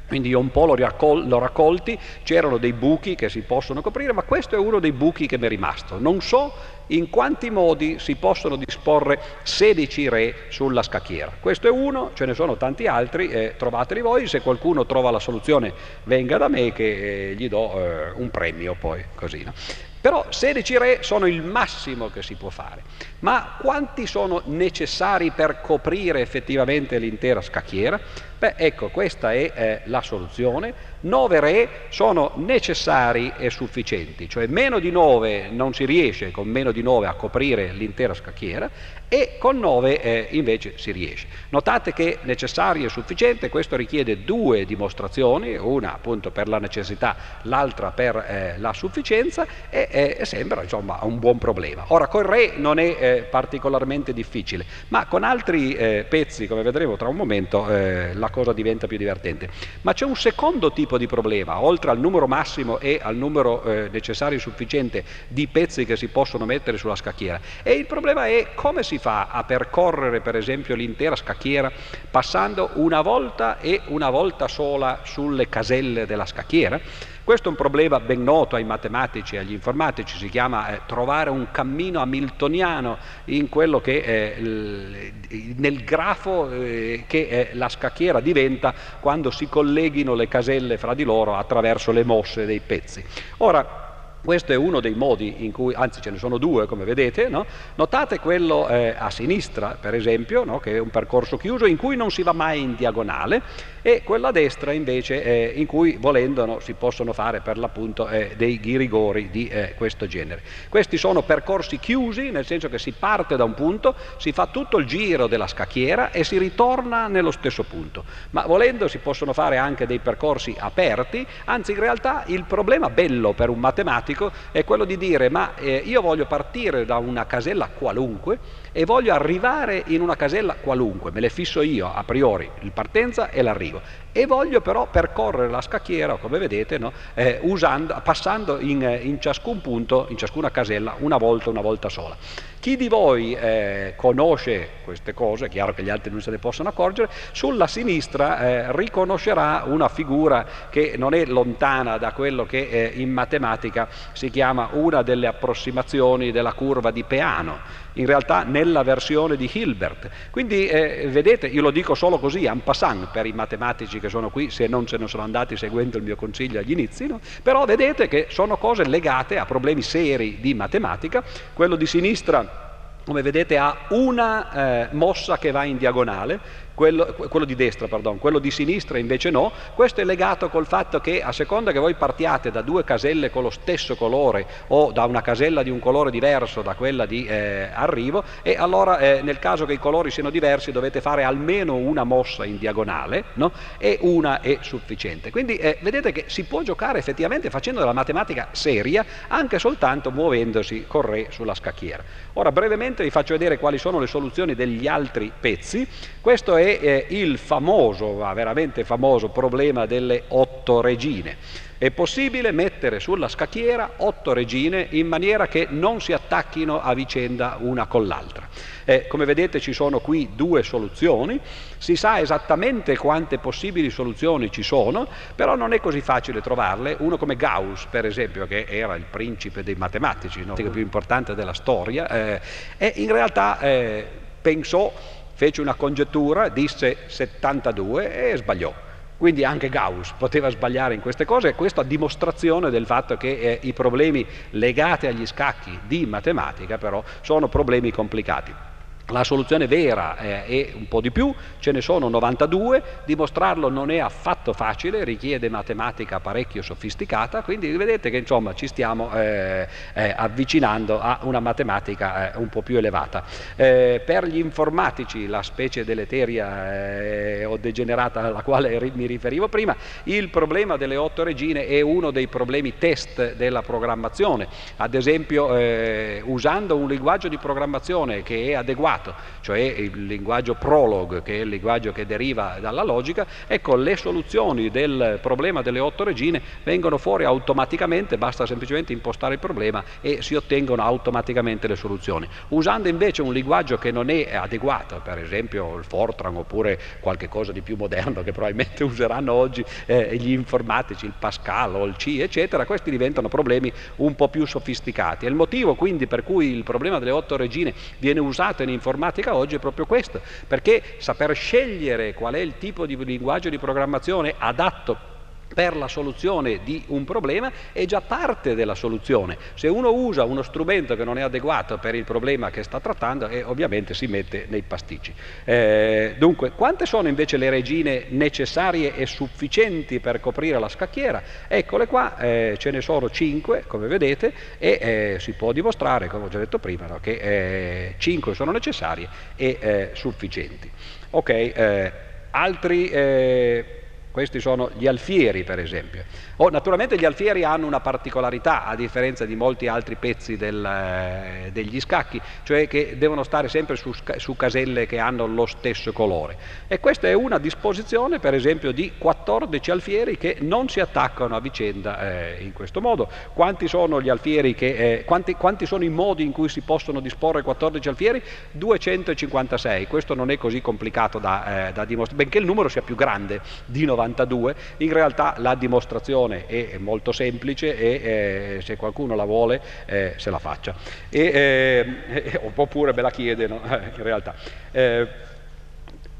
quindi io un po' l'ho, raccol- raccolti, c'erano dei buchi che si possono coprire, ma questo è uno dei buchi che mi è rimasto. Non so in quanti modi si possono disporre 16 re sulla scacchiera. Questo è uno, ce ne sono tanti altri, eh, trovateli voi, se qualcuno trova la soluzione venga da me che eh, gli do eh, un premio poi, così. No? Però 16 re sono il massimo che si può fare. Ma quanti sono necessari per coprire effettivamente l'intera scacchiera? Beh, ecco, questa è eh, la soluzione. 9 re sono necessari e sufficienti, cioè meno di 9 non si riesce con meno di 9 a coprire l'intera scacchiera e con 9 eh, invece si riesce. Notate che necessario e sufficiente, questo richiede due dimostrazioni, una appunto per la necessità, l'altra per eh, la sufficienza e eh, sembra insomma un buon problema. Ora col re non è eh, particolarmente difficile, ma con altri eh, pezzi, come vedremo tra un momento, eh, la cosa diventa più divertente. Ma c'è un secondo tipo di problema, oltre al numero massimo e al numero necessario e sufficiente di pezzi che si possono mettere sulla scacchiera, e il problema è come si fa a percorrere per esempio l'intera scacchiera passando una volta e una volta sola sulle caselle della scacchiera? Questo è un problema ben noto ai matematici e agli informatici, si chiama eh, trovare un cammino hamiltoniano che eh, l, nel grafo eh, che la scacchiera diventa quando si colleghino le caselle fra di loro attraverso le mosse dei pezzi. Ora, questo è uno dei modi in cui, anzi ce ne sono due come vedete, no? notate quello eh, a sinistra per esempio, no? che è un percorso chiuso in cui non si va mai in diagonale e quello a destra invece eh, in cui volendo no, si possono fare per l'appunto eh, dei ghirigori di eh, questo genere. Questi sono percorsi chiusi nel senso che si parte da un punto, si fa tutto il giro della scacchiera e si ritorna nello stesso punto, ma volendo si possono fare anche dei percorsi aperti, anzi in realtà il problema bello per un matematico è quello di dire ma eh, io voglio partire da una casella qualunque e voglio arrivare in una casella qualunque, me le fisso io a priori, il partenza e l'arrivo, e voglio però percorrere la scacchiera, come vedete, no? eh, usando, passando in, in, ciascun punto, in ciascuna casella, una volta, una volta sola. Chi di voi eh, conosce queste cose, è chiaro che gli altri non se ne possono accorgere, sulla sinistra eh, riconoscerà una figura che non è lontana da quello che eh, in matematica si chiama una delle approssimazioni della curva di Peano in realtà nella versione di Hilbert. Quindi eh, vedete, io lo dico solo così, en passant, per i matematici che sono qui, se non se ne sono andati seguendo il mio consiglio agli inizi, no? però vedete che sono cose legate a problemi seri di matematica. Quello di sinistra come vedete ha una eh, mossa che va in diagonale, quello, quello, di destra, pardon, quello di sinistra invece no, questo è legato col fatto che a seconda che voi partiate da due caselle con lo stesso colore o da una casella di un colore diverso da quella di eh, arrivo e allora eh, nel caso che i colori siano diversi dovete fare almeno una mossa in diagonale no? e una è sufficiente. Quindi eh, vedete che si può giocare effettivamente facendo della matematica seria anche soltanto muovendosi con re sulla scacchiera. Ora brevemente vi faccio vedere quali sono le soluzioni degli altri pezzi. Questo è eh, il famoso, ma veramente famoso problema delle otto regine. È possibile mettere sulla scacchiera otto regine in maniera che non si attacchino a vicenda una con l'altra. Eh, come vedete ci sono qui due soluzioni, si sa esattamente quante possibili soluzioni ci sono, però non è così facile trovarle. Uno come Gauss, per esempio, che era il principe dei matematici, no? il più importante della storia, eh, e in realtà eh, pensò fece una congettura, disse 72 e sbagliò. Quindi anche Gauss poteva sbagliare in queste cose e questo a dimostrazione del fatto che eh, i problemi legati agli scacchi di matematica però sono problemi complicati. La soluzione vera eh, è un po' di più, ce ne sono 92, dimostrarlo non è affatto facile, richiede matematica parecchio sofisticata, quindi vedete che insomma ci stiamo eh, eh, avvicinando a una matematica eh, un po' più elevata. Eh, per gli informatici, la specie deleteria eh, o degenerata alla quale mi riferivo prima, il problema delle otto regine è uno dei problemi test della programmazione, ad esempio usando un linguaggio di programmazione che è adeguato usato, cioè il linguaggio Prolog, che è il linguaggio che deriva dalla logica, ecco le soluzioni del problema delle otto regine vengono fuori automaticamente, basta semplicemente impostare il problema e si ottengono automaticamente le soluzioni. Usando invece un linguaggio che non è adeguato, per esempio il Fortran oppure qualche cosa di più moderno che probabilmente <laughs> useranno oggi eh, gli informatici, il Pascal o il C, eccetera, questi diventano problemi un po' più sofisticati. È il motivo quindi per cui il problema delle otto regine viene usato in l'informatica oggi è proprio questo, perché saper scegliere qual è il tipo di linguaggio di programmazione adatto per la soluzione di un problema è già parte della soluzione. Se uno usa uno strumento che non è adeguato per il problema che sta trattando, eh, ovviamente si mette nei pasticci. Eh, dunque, quante sono invece le regine necessarie e sufficienti per coprire la scacchiera? Eccole qua, eh, ce ne sono 5, come vedete, e eh, si può dimostrare, come ho già detto prima, no, che 5 eh, sono necessarie e eh, sufficienti. Ok, altri questi sono gli alfieri, per esempio. Oh, naturalmente gli alfieri hanno una particolarità, a differenza di molti altri pezzi del, eh, degli scacchi, cioè che devono stare sempre su, su, caselle che hanno lo stesso colore. E questa è una disposizione, per esempio, di 14 alfieri che non si attaccano a vicenda eh, in questo modo. Quanti sono gli alfieri che, eh, quanti, quanti sono i modi in cui si possono disporre 14 alfieri? 256. Questo non è così complicato da, eh, da dimostrare, benché il numero sia più grande di 90 92, in realtà la dimostrazione è molto semplice e eh, se qualcuno la vuole eh, se la faccia, e, eh, <laughs> oppure me la chiede no? <laughs> in realtà.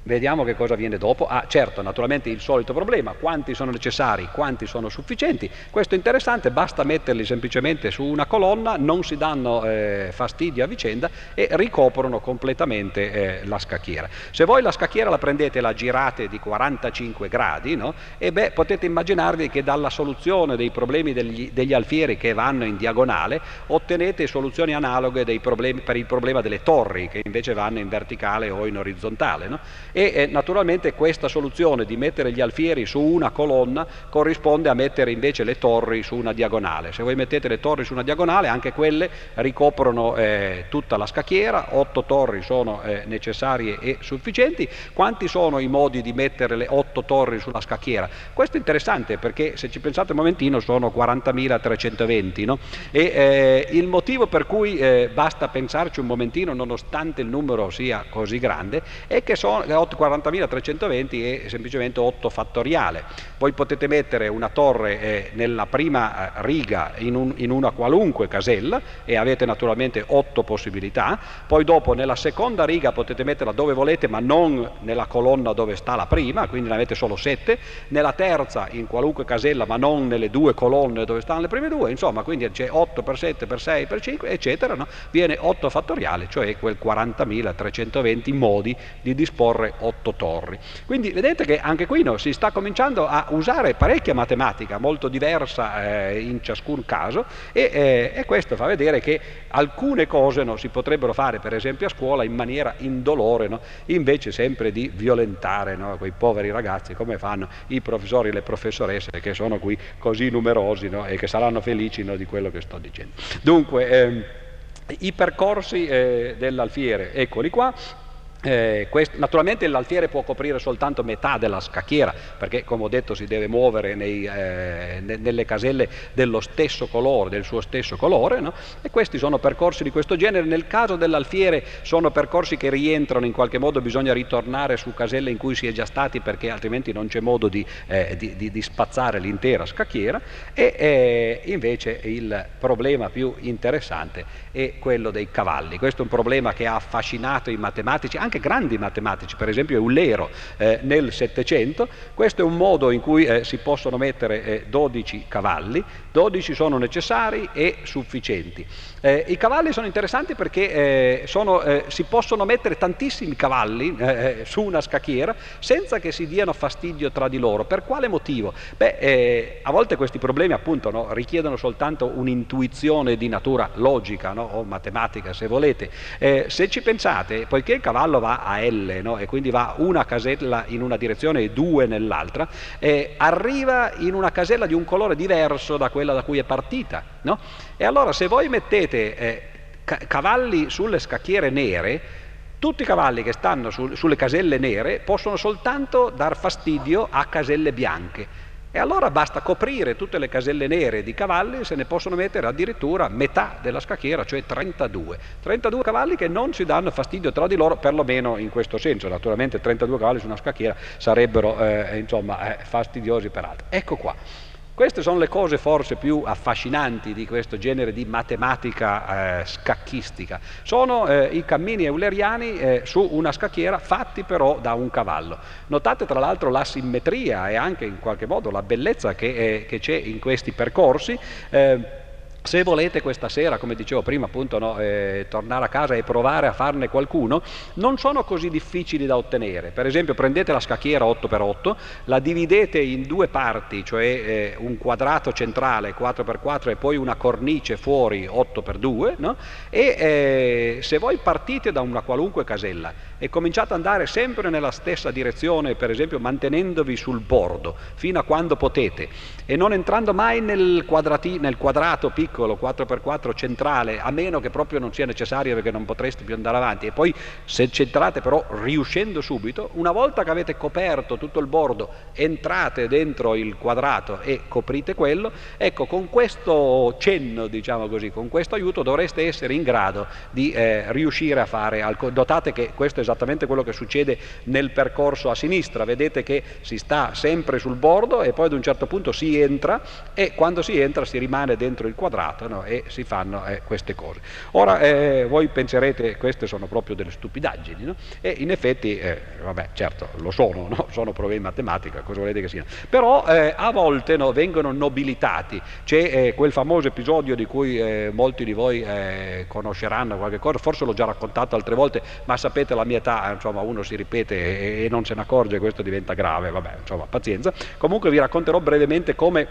Vediamo che cosa viene dopo. Ah, certo, naturalmente il solito problema, quanti sono necessari, quanti sono sufficienti. Questo è interessante, basta metterli semplicemente su una colonna, non si danno eh, fastidio a vicenda e ricoprono completamente eh, la scacchiera. Se voi la scacchiera la prendete e la girate di 45 gradi, no? e beh, potete immaginarvi che dalla soluzione dei problemi degli, degli alfieri che vanno in diagonale ottenete soluzioni analoghe problemi, per il problema delle torri che invece vanno in verticale o in orizzontale. No? E eh, naturalmente questa soluzione di mettere gli alfieri su una colonna corrisponde a mettere invece le torri su una diagonale. Se voi mettete le torri su una diagonale, anche quelle ricoprono eh, tutta la scacchiera, otto torri sono eh, necessarie e sufficienti. Quanti sono i modi di mettere le otto torri sulla scacchiera? Questo è interessante perché se ci pensate un momentino sono 40.320 no? e eh, il motivo per cui eh, basta pensarci un momentino nonostante il numero sia così grande è che sono 40.320 è semplicemente 8 fattoriale. Voi potete mettere una torre eh, nella prima eh, riga in, un, in una qualunque casella e avete naturalmente 8 possibilità, poi dopo nella seconda riga potete metterla dove volete ma non nella colonna dove sta la prima, quindi ne avete solo 7, nella terza in qualunque casella ma non nelle due colonne dove stanno le prime due, insomma quindi c'è 8 per 7 per 6 per 5 eccetera, no? viene 8 fattoriale, cioè quel 40.320 modi di disporre 8 torri. Quindi vedete che anche qui no, si sta cominciando a usare parecchia matematica, molto diversa eh, in ciascun caso e, eh, e, questo fa vedere che alcune cose no, si potrebbero fare per esempio a scuola in maniera indolore, no? invece sempre di violentare quei poveri ragazzi come fanno i professori e le professoresse che sono qui così numerosi e che saranno felici di quello che sto dicendo. Dunque, ehm, i percorsi eh, dell'alfiere, eccoli qua, eh, questo, naturalmente l'alfiere può coprire soltanto metà della scacchiera perché come ho detto si deve muovere nei, eh, nelle caselle dello stesso colore, del suo stesso colore no? e questi sono percorsi di questo genere. Nel caso dell'alfiere sono percorsi che rientrano in qualche modo, bisogna ritornare su caselle in cui si è già stati perché altrimenti non c'è modo di, eh, di, di, di spazzare l'intera scacchiera e eh, invece il problema più interessante è quello dei cavalli. Questo è un problema che ha affascinato i matematici, anche grandi matematici, per esempio Eulero eh, nel Settecento, questo è un modo in cui eh, si possono mettere eh, 12 cavalli, 12 sono necessari e sufficienti. Eh, I cavalli sono interessanti perché eh, sono, eh, si possono mettere tantissimi cavalli su una scacchiera senza che si diano fastidio tra di loro. Per quale motivo? Beh, a volte questi problemi appunto no, richiedono soltanto un'intuizione di natura logica no, o matematica se volete. se ci pensate, poiché il cavallo va a L no? e quindi va una casella in una direzione e due nell'altra, eh, arriva in una casella di un colore diverso da quella da cui è partita. No? E allora se voi mettete eh, cavalli sulle scacchiere nere, tutti i cavalli che stanno su, sulle caselle nere possono soltanto dar fastidio a caselle bianche. E allora basta coprire tutte le caselle nere di cavalli, se ne possono mettere addirittura metà della scacchiera, cioè 32. 32 cavalli che non si danno fastidio tra di loro, perlomeno in questo senso. Naturalmente 32 cavalli su una scacchiera sarebbero eh, insomma, eh, fastidiosi per altri. Ecco qua. Queste sono le cose forse più affascinanti di questo genere di matematica eh, scacchistica. Sono eh, i cammini euleriani eh, su una scacchiera fatti però da un cavallo. Notate tra l'altro la simmetria e anche in qualche modo la bellezza che, eh, che c'è in questi percorsi. Se volete questa sera, come dicevo prima, appunto, no, eh, tornare a casa e provare a farne qualcuno, non sono così difficili da ottenere. Per esempio, prendete la scacchiera 8x8, la dividete in due parti, cioè eh, un quadrato centrale 4x4 e poi una cornice fuori 8x2, no? e eh, se voi partite da una qualunque casella e cominciate ad andare sempre nella stessa direzione, per esempio mantenendovi sul bordo fino a quando potete e non entrando mai nel, nel quadrato piccolo 4x4 centrale, a meno che proprio non sia necessario perché non potreste più andare avanti, e poi se centrate però riuscendo subito, una volta che avete coperto tutto il bordo, entrate dentro il quadrato e coprite quello, ecco con questo cenno, diciamo così, con questo aiuto dovreste essere in grado di eh, riuscire a fare, notate che questo è esattamente quello che succede nel percorso a sinistra, vedete che si sta sempre sul bordo e poi ad un certo punto si entra e quando si entra si rimane dentro il quadrato no? e si fanno eh, queste cose. Ora eh, voi penserete queste sono proprio delle stupidaggini no? e in effetti, eh, vabbè certo lo sono, no? <laughs> sono problemi di matematica, cosa volete che siano, però eh, a volte vengono nobilitati, c'è eh, quel famoso episodio di cui eh, molti di voi conosceranno qualche cosa, forse l'ho già raccontato altre volte, ma sapete la mia età, insomma uno si ripete e, e non se ne accorge, questo diventa grave, vabbè insomma pazienza, comunque vi racconterò brevemente come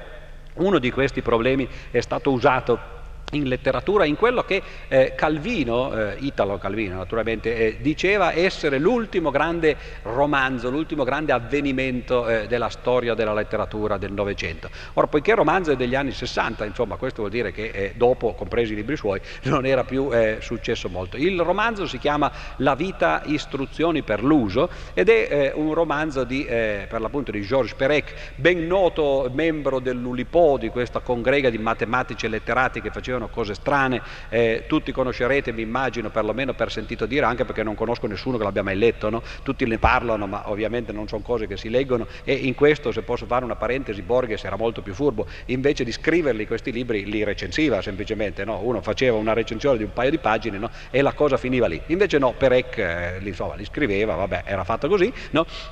uno di questi problemi è stato usato in letteratura, in quello che eh, Calvino, eh, Italo Calvino naturalmente, eh, diceva essere l'ultimo grande romanzo, l'ultimo grande avvenimento eh, della storia della letteratura del Novecento. Ora, poiché il romanzo è degli anni 60, insomma, questo vuol dire che eh, dopo, compresi i libri suoi, non era più eh, successo molto. Il romanzo si chiama La vita, istruzioni per l'uso ed è un romanzo di, per l'appunto di Georges Perec, ben noto membro dell'Ulipo, di questa congrega di matematici e letterati che facevano cose strane, eh, tutti conoscerete, mi immagino, perlomeno per sentito dire, anche perché non conosco nessuno che l'abbia mai letto, no? tutti ne parlano, ma ovviamente non sono cose che si leggono e in questo, se posso fare una parentesi, Borges era molto più furbo, invece di scriverli questi libri li recensiva semplicemente, no? uno faceva una recensione di un paio di pagine no? e la cosa finiva lì, invece no, Perec eh, li, insomma, li, scriveva, vabbè, era fatto così,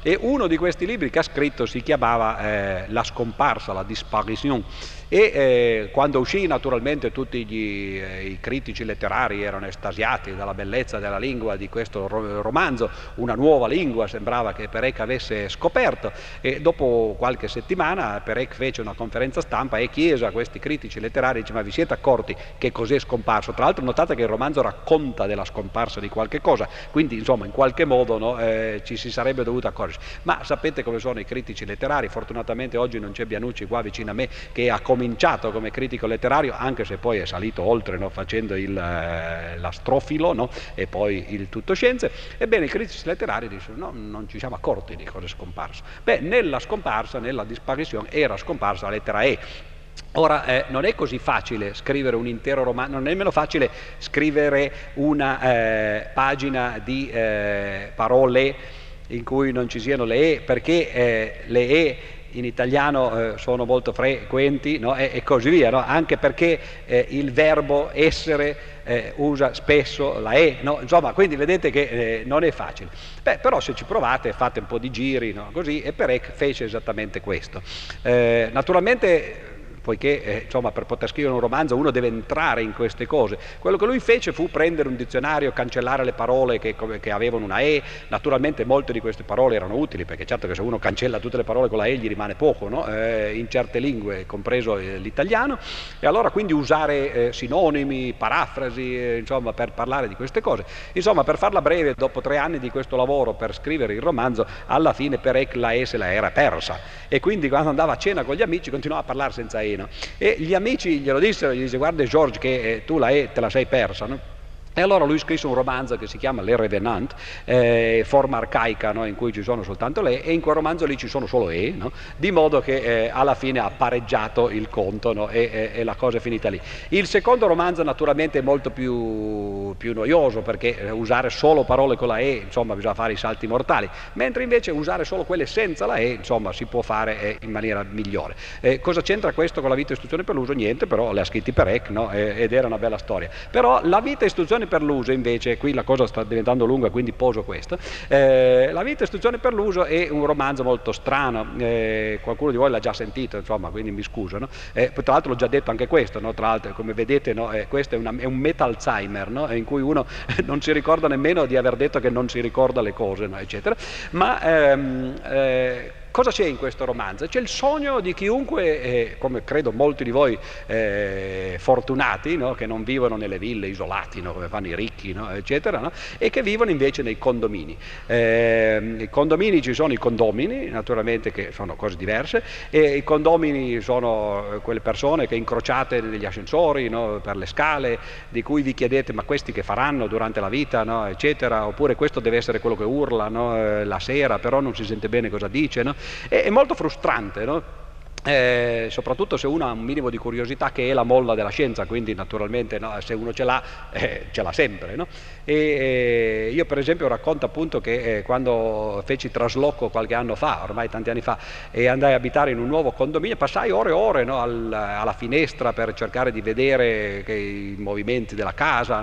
e uno di questi libri che ha scritto si chiamava eh, La scomparsa, la disparition, e eh, quando uscì naturalmente tutti gli, eh, i critici letterari erano estasiati dalla bellezza della lingua di questo romanzo, una nuova lingua sembrava che Perec avesse scoperto e dopo qualche settimana Perec fece una conferenza stampa e chiese a questi critici letterari, dice ma vi siete accorti che cos'è scomparso? Tra l'altro notate che il romanzo racconta della scomparsa di qualche cosa, quindi insomma in qualche modo no, eh, ci si sarebbe dovuto accorgere. Ma sapete come sono i critici letterari, fortunatamente oggi non c'è Bianucci qua vicino a me che ha cominciato come critico letterario, anche se poi è salito oltre no, facendo il, eh, l'astrofilo no, e poi il tutto scienze. Ebbene, i critici letterari dicono no, non ci siamo accorti di cosa è scomparso. Beh, nella scomparsa, nella disparizione, era scomparsa la lettera E. Ora, eh, non è così facile scrivere un intero romanzo, non è nemmeno facile scrivere una eh, pagina di eh, parole in cui non ci siano le E, perché eh, le E in italiano eh, sono molto frequenti no? e, e, così via, no? anche perché eh, il verbo essere eh, usa spesso la E, no? insomma, quindi vedete che eh, non è facile. Beh, però se ci provate fate un po' di giri, così, e Perec fece esattamente questo. Eh, naturalmente poiché eh, insomma, per poter scrivere un romanzo uno deve entrare in queste cose. Quello che lui fece fu prendere un dizionario, cancellare le parole che, che avevano una E, naturalmente molte di queste parole erano utili, perché certo che se uno cancella tutte le parole con la E gli rimane poco, no? eh, in certe lingue, compreso eh, l'italiano, e allora quindi usare eh, sinonimi, parafrasi, eh, insomma, per parlare di queste cose. Insomma, per farla breve, dopo tre anni di questo lavoro per scrivere il romanzo, alla fine Perec la E se la era persa, e quindi quando andava a cena con gli amici continuava a parlare senza E Torino. E gli amici glielo dissero, gli disse guarda George che eh, tu la E te la sei persa, no? E allora lui scrisse un romanzo che si chiama Le Revenant, eh, forma arcaica no, in cui ci sono soltanto le, e in quel romanzo lì ci sono solo E, no? di modo che eh, alla fine ha pareggiato il conto no? e, e, e, la cosa è finita lì. Il secondo romanzo naturalmente è molto più, più noioso perché eh, usare solo parole con la E, insomma, bisogna fare i salti mortali, mentre invece usare solo quelle senza la E, insomma, si può fare eh, in maniera migliore. Eh, cosa c'entra questo con la vita e istruzione per l'uso? Niente, però le ha scritti per EC ed era una bella storia. Però la vita e istruzione per l'uso invece, qui la cosa sta diventando lunga quindi poso questo, eh, La vita istruzione per l'uso è un romanzo molto strano, eh, qualcuno di voi l'ha già sentito insomma quindi mi scuso, no? eh, tra l'altro l'ho già detto anche questo, no? tra l'altro come vedete no? Eh, questo è, una, è, un metalzheimer in cui uno <laughs> non si ricorda nemmeno di aver detto che non si ricorda le cose eccetera, ma ehm, eh, Cosa c'è in questo romanzo? C'è il sogno di chiunque, eh, come credo molti di voi eh, fortunati, no? che non vivono nelle ville isolati, no? come fanno i ricchi, no? eccetera, e che vivono invece nei condomini. Eh, I condomini ci sono i condomini, naturalmente che sono cose diverse, e i condomini sono eh, quelle persone che incrociate negli ascensori, per le scale, di cui vi chiedete ma questi che faranno durante la vita, eccetera, oppure questo deve essere quello che urla eh, la sera, però non si sente bene cosa dice. È, molto frustrante, no? Eh, soprattutto se uno ha un minimo di curiosità che è la molla della scienza, quindi naturalmente no, se uno ce l'ha, eh, ce l'ha sempre. No? E, eh, io per esempio racconto appunto che eh, quando feci trasloco qualche anno fa, ormai tanti anni fa, e andai a abitare in un nuovo condominio, passai ore e ore no, al, alla finestra per cercare di vedere i movimenti della casa,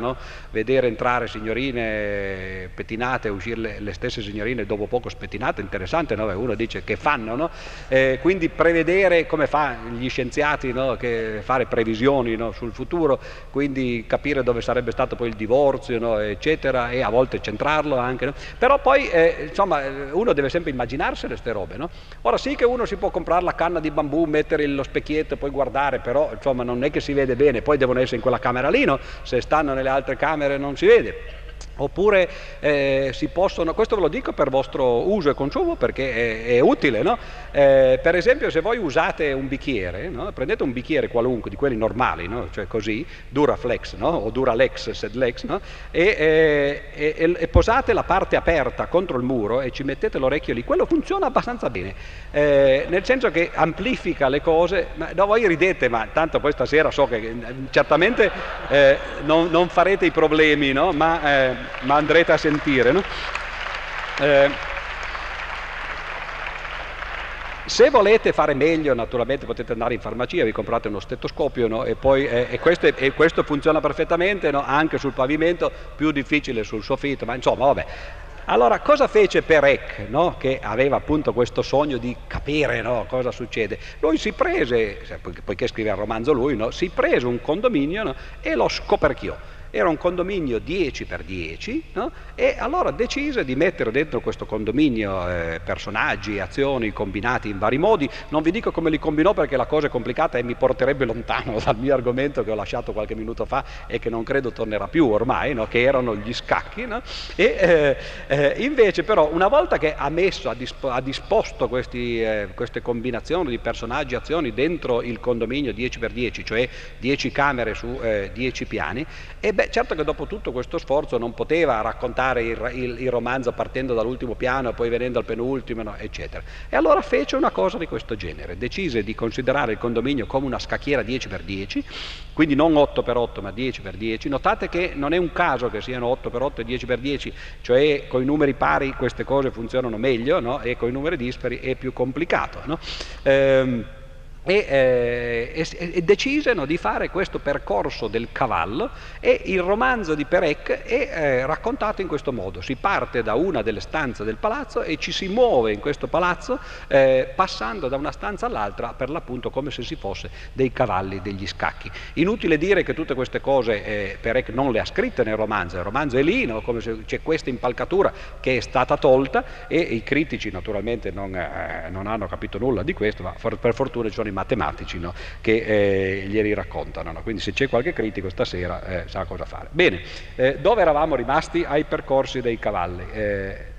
vedere entrare signorine pettinate, uscire le, le, stesse signorine dopo poco spettinate, interessante, uno dice che fanno, eh, quindi prevedere vedere come fa gli scienziati no, fare previsioni no, sul futuro, quindi capire dove sarebbe stato poi il divorzio, no, eccetera, e a volte centrarlo anche. Però poi eh, insomma uno deve sempre immaginarsene queste robe. Ora sì che uno si può comprare la canna di bambù, mettere lo specchietto e poi guardare, però insomma non è che si vede bene, poi devono essere in quella camera lì, se stanno nelle altre camere non si vede. Oppure eh, si possono, questo ve lo dico per vostro uso e consumo perché è, è utile, no? eh, per esempio se voi usate un bicchiere, no? prendete un bicchiere qualunque di quelli normali, no? cioè così, Duraflex o Duralex, Sedlex, e, eh, e, posate la parte aperta contro il muro e ci mettete l'orecchio lì, quello funziona abbastanza bene, eh, nel senso che amplifica le cose, ma, no, voi ridete, ma tanto poi stasera so che eh, certamente eh, non, non, farete i problemi, ma ma andrete a sentire. No? Eh, se volete fare meglio, naturalmente potete andare in farmacia, vi comprate uno stetoscopio no? e, poi, eh, e, questo, e, questo, funziona perfettamente no? anche sul pavimento, più difficile sul soffitto, ma insomma vabbè. Allora, cosa fece Perec, no? che aveva appunto questo sogno di capire no? cosa succede? Lui si prese, poiché scrive il romanzo lui, no? si prese un condominio e lo scoperchiò era un condominio 10 per 10 no? e allora decise di mettere dentro questo condominio eh, personaggi, azioni combinati in vari modi. Non vi dico come li combinò perché la cosa è complicata e mi porterebbe lontano <laughs> dal mio argomento che ho lasciato qualche minuto fa e che non credo tornerà più ormai, no? che erano gli scacchi. No? E, eh, eh, invece però una volta che ha messo, ha, disp- ha disposto questi, eh, queste combinazioni di personaggi azioni dentro il condominio 10 per 10 cioè 10 camere su 10 eh, piani, e beh, certo che dopo tutto questo sforzo non poteva raccontare il, il, il romanzo partendo dall'ultimo piano e poi venendo al penultimo, no, eccetera. E allora fece una cosa di questo genere, decise di considerare il condominio come una scacchiera 10x10, quindi non 8x8 ma 10x10. Notate che non è un caso che siano 8x8 e 10x10, cioè con i numeri pari queste cose funzionano meglio no? e con i numeri dispari è più complicato. No? Ehm, e, eh, e, e, decisero di fare questo percorso del cavallo e il romanzo di Perec è eh, raccontato in questo modo. Si parte da una delle stanze del palazzo e ci si muove in questo palazzo eh, passando da una stanza all'altra per l'appunto come se si fosse dei cavalli degli scacchi. Inutile dire che tutte queste cose eh, Perec non le ha scritte nel romanzo, il romanzo è lì, no? come se c'è questa impalcatura che è stata tolta e i critici naturalmente non, eh, non hanno capito nulla di questo, ma for- per fortuna ci sono matematici no? che eh, glieli raccontano. No? Quindi se c'è qualche critico stasera eh, sa cosa fare. Bene, eh, dove eravamo rimasti? Ai percorsi dei cavalli.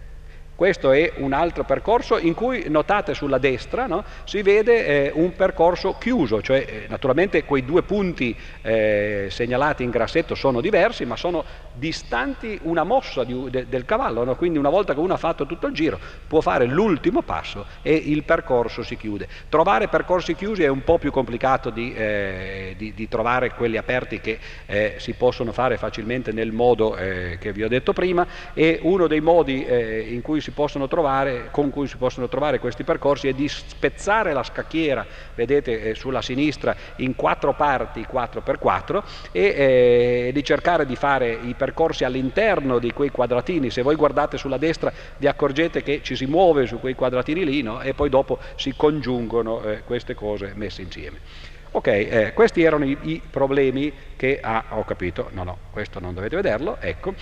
Questo è un altro percorso in cui notate sulla destra no, si vede eh, un percorso chiuso, cioè eh, naturalmente quei due punti eh, segnalati in grassetto sono diversi ma sono distanti una mossa di, de, del cavallo, no? quindi una volta che uno ha fatto tutto il giro può fare l'ultimo passo e il percorso si chiude. Trovare percorsi chiusi è un po' più complicato di, eh, di, di trovare quelli aperti che eh, si possono fare facilmente nel modo eh, che vi ho detto prima e uno dei modi in cui trovare, con cui si possono trovare questi percorsi è di spezzare la scacchiera, vedete eh, sulla sinistra, in quattro parti 4x4 e eh, di cercare di fare i percorsi all'interno di quei quadratini. Se voi guardate sulla destra vi accorgete che ci si muove su quei quadratini lì no? e poi dopo si congiungono eh, queste cose messe insieme. Ok, eh, questi erano i, i problemi che ha, ah, ho capito, no no, questo non dovete vederlo, ecco.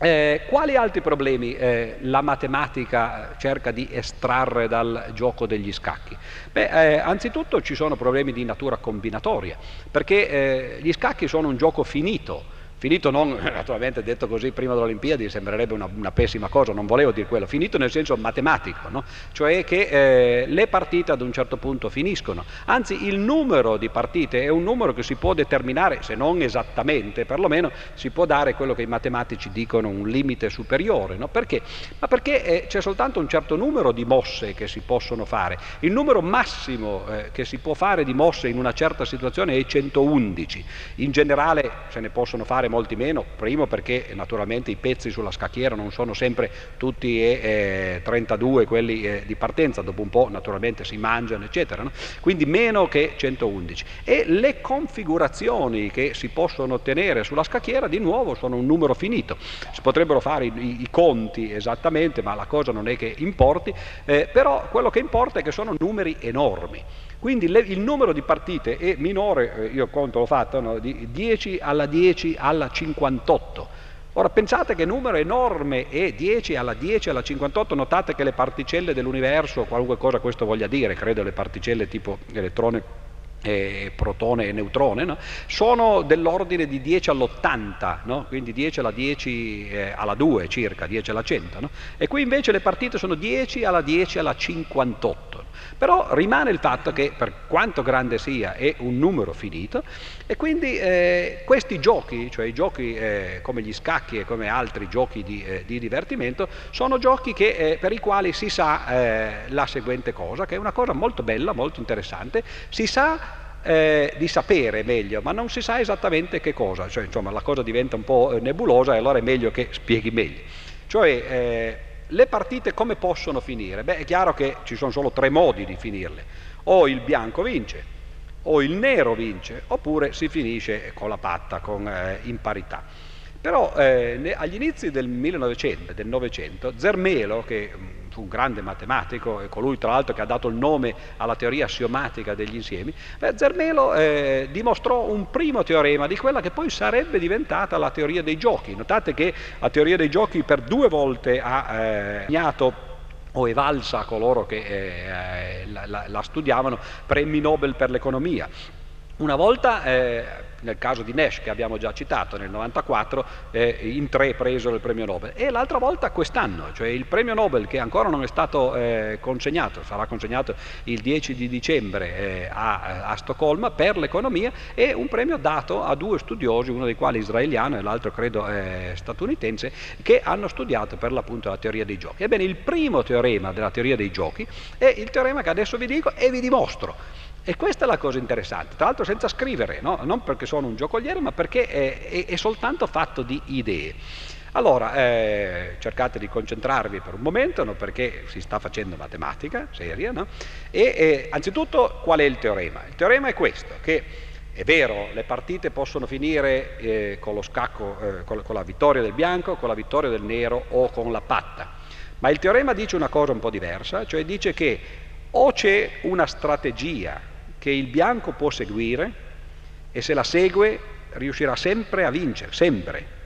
Eh, quali altri problemi eh, la matematica cerca di estrarre dal gioco degli scacchi? Beh, eh, anzitutto ci sono problemi di natura combinatoria, perché eh, gli scacchi sono un gioco finito, Finito non, naturalmente detto così prima delle Olimpiadi sembrerebbe una, una, pessima cosa, non volevo dire quello, finito nel senso matematico, no? cioè che eh, le partite ad un certo punto finiscono, anzi il numero di partite è un numero che si può determinare, se non esattamente, perlomeno si può dare quello che i matematici dicono un limite superiore, no? perché? Ma perché eh, c'è soltanto un certo numero di mosse che si possono fare, il numero massimo eh, che si può fare di mosse in una certa situazione è 111, in generale se ne possono fare fare molti meno, primo perché naturalmente i pezzi sulla scacchiera non sono sempre tutti eh, 32 quelli eh, di partenza, dopo un po' naturalmente si mangiano eccetera, no? quindi meno che 111 e le configurazioni che si possono ottenere sulla scacchiera di nuovo sono un numero finito, si potrebbero fare i, i, i conti esattamente ma la cosa non è che importi, eh, però quello che importa è che sono numeri enormi. Quindi le, il numero di partite è minore, eh, io conto l'ho fatto, no? di 10 alla 10 alla 58. Ora pensate che numero enorme è 10 alla 10 alla 58, notate che le particelle dell'universo, qualunque cosa questo voglia dire, credo le particelle tipo elettrone eh, protone e neutrone, no? sono dell'ordine di 10 all'80, no? quindi 10 alla 10 eh, alla 2 circa, 10 alla 100, no? e qui invece le partite sono 10 alla 10 alla 58. Però rimane il fatto che per quanto grande sia è un numero finito e quindi eh, questi giochi, cioè i giochi eh, come gli scacchi e come altri giochi di, eh, di divertimento, sono giochi che, eh, per i quali si sa eh, la seguente cosa, che è una cosa molto bella, molto interessante, si sa eh, di sapere meglio, ma non si sa esattamente che cosa, cioè insomma la cosa diventa un po' nebulosa e allora è meglio che spieghi meglio. Cioè eh, le partite come possono finire? Beh, è chiaro che ci sono solo tre modi di finirle. O il bianco vince, o il nero vince, oppure si finisce con la patta, con eh, imparità. Però eh, agli inizi del 1900, del Novecento, Zermelo, che fu un grande matematico, e colui tra l'altro che ha dato il nome alla teoria assiomatica degli insiemi, beh, Zermelo eh, dimostrò un primo teorema di quella che poi sarebbe diventata la teoria dei giochi. Notate che la teoria dei giochi per due volte ha eh, segnato o evalsa a coloro che eh, la, la, la, studiavano premi Nobel per l'economia. Una volta eh, nel caso di Nash che abbiamo già citato nel 94, eh, in tre presero il premio Nobel e l'altra volta quest'anno, cioè il premio Nobel che ancora non è stato eh, consegnato, sarà consegnato il 10 di dicembre eh, a, a, Stoccolma per l'economia, è un premio dato a due studiosi, uno dei quali israeliano e l'altro credo eh, statunitense, che hanno studiato per l'appunto la teoria dei giochi. Ebbene, il primo teorema della teoria dei giochi è il teorema che adesso vi dico e vi dimostro. E questa è la cosa interessante, tra l'altro senza scrivere, no? non perché sono un giocoliere, ma perché è, è, è soltanto fatto di idee. Allora, eh, cercate di concentrarvi per un momento, no? perché si sta facendo matematica seria, no? e eh, anzitutto qual è il teorema? Il teorema è questo, che è vero, le partite possono finire eh, con lo scacco, eh, con, con la vittoria del bianco, con la vittoria del nero o con la patta, ma il teorema dice una cosa un po' diversa, cioè dice che o c'è una strategia che il bianco può seguire e se la segue riuscirà sempre a vincere, sempre.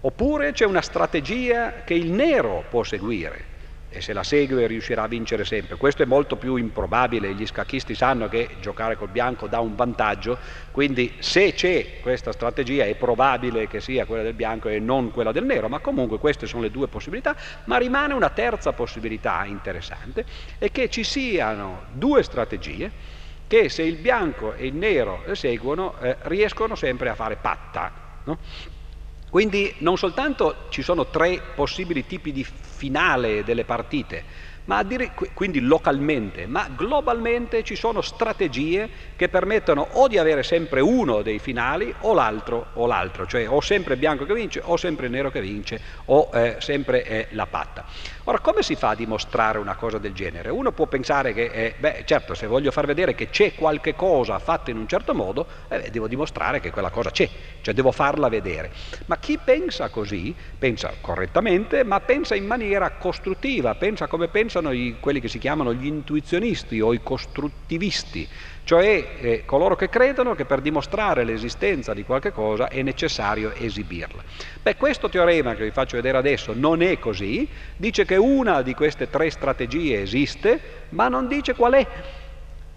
Oppure c'è una strategia che il nero può seguire e se la segue riuscirà a vincere sempre. Questo è molto più improbabile, gli scacchisti sanno che giocare col bianco dà un vantaggio, quindi se c'è questa strategia è probabile che sia quella del bianco e non quella del nero, ma comunque queste sono le due possibilità, ma rimane una terza possibilità interessante, è che ci siano due strategie che se il bianco e il nero seguono eh, riescono sempre a fare patta. No? Quindi non soltanto ci sono tre possibili tipi di finale delle partite, ma dire, quindi localmente, ma globalmente ci sono strategie che permettono o di avere sempre uno dei finali o l'altro o l'altro, cioè o sempre bianco che vince o sempre nero che vince o eh, sempre eh, la patta. Ora, come si fa a dimostrare una cosa del genere? Uno può pensare che, eh, beh, certo, se voglio far vedere che c'è qualche cosa fatta in un certo modo, eh, devo dimostrare che quella cosa c'è, cioè devo farla vedere. Ma chi pensa così, pensa correttamente, ma pensa in maniera costruttiva, pensa come pensano i, quelli che si chiamano gli intuizionisti o i costruttivisti, cioè eh, coloro che credono che per dimostrare l'esistenza di qualche cosa è necessario esibirla. Beh, questo teorema che vi faccio vedere adesso non è così, dice che una di queste tre strategie esiste, ma non dice qual è,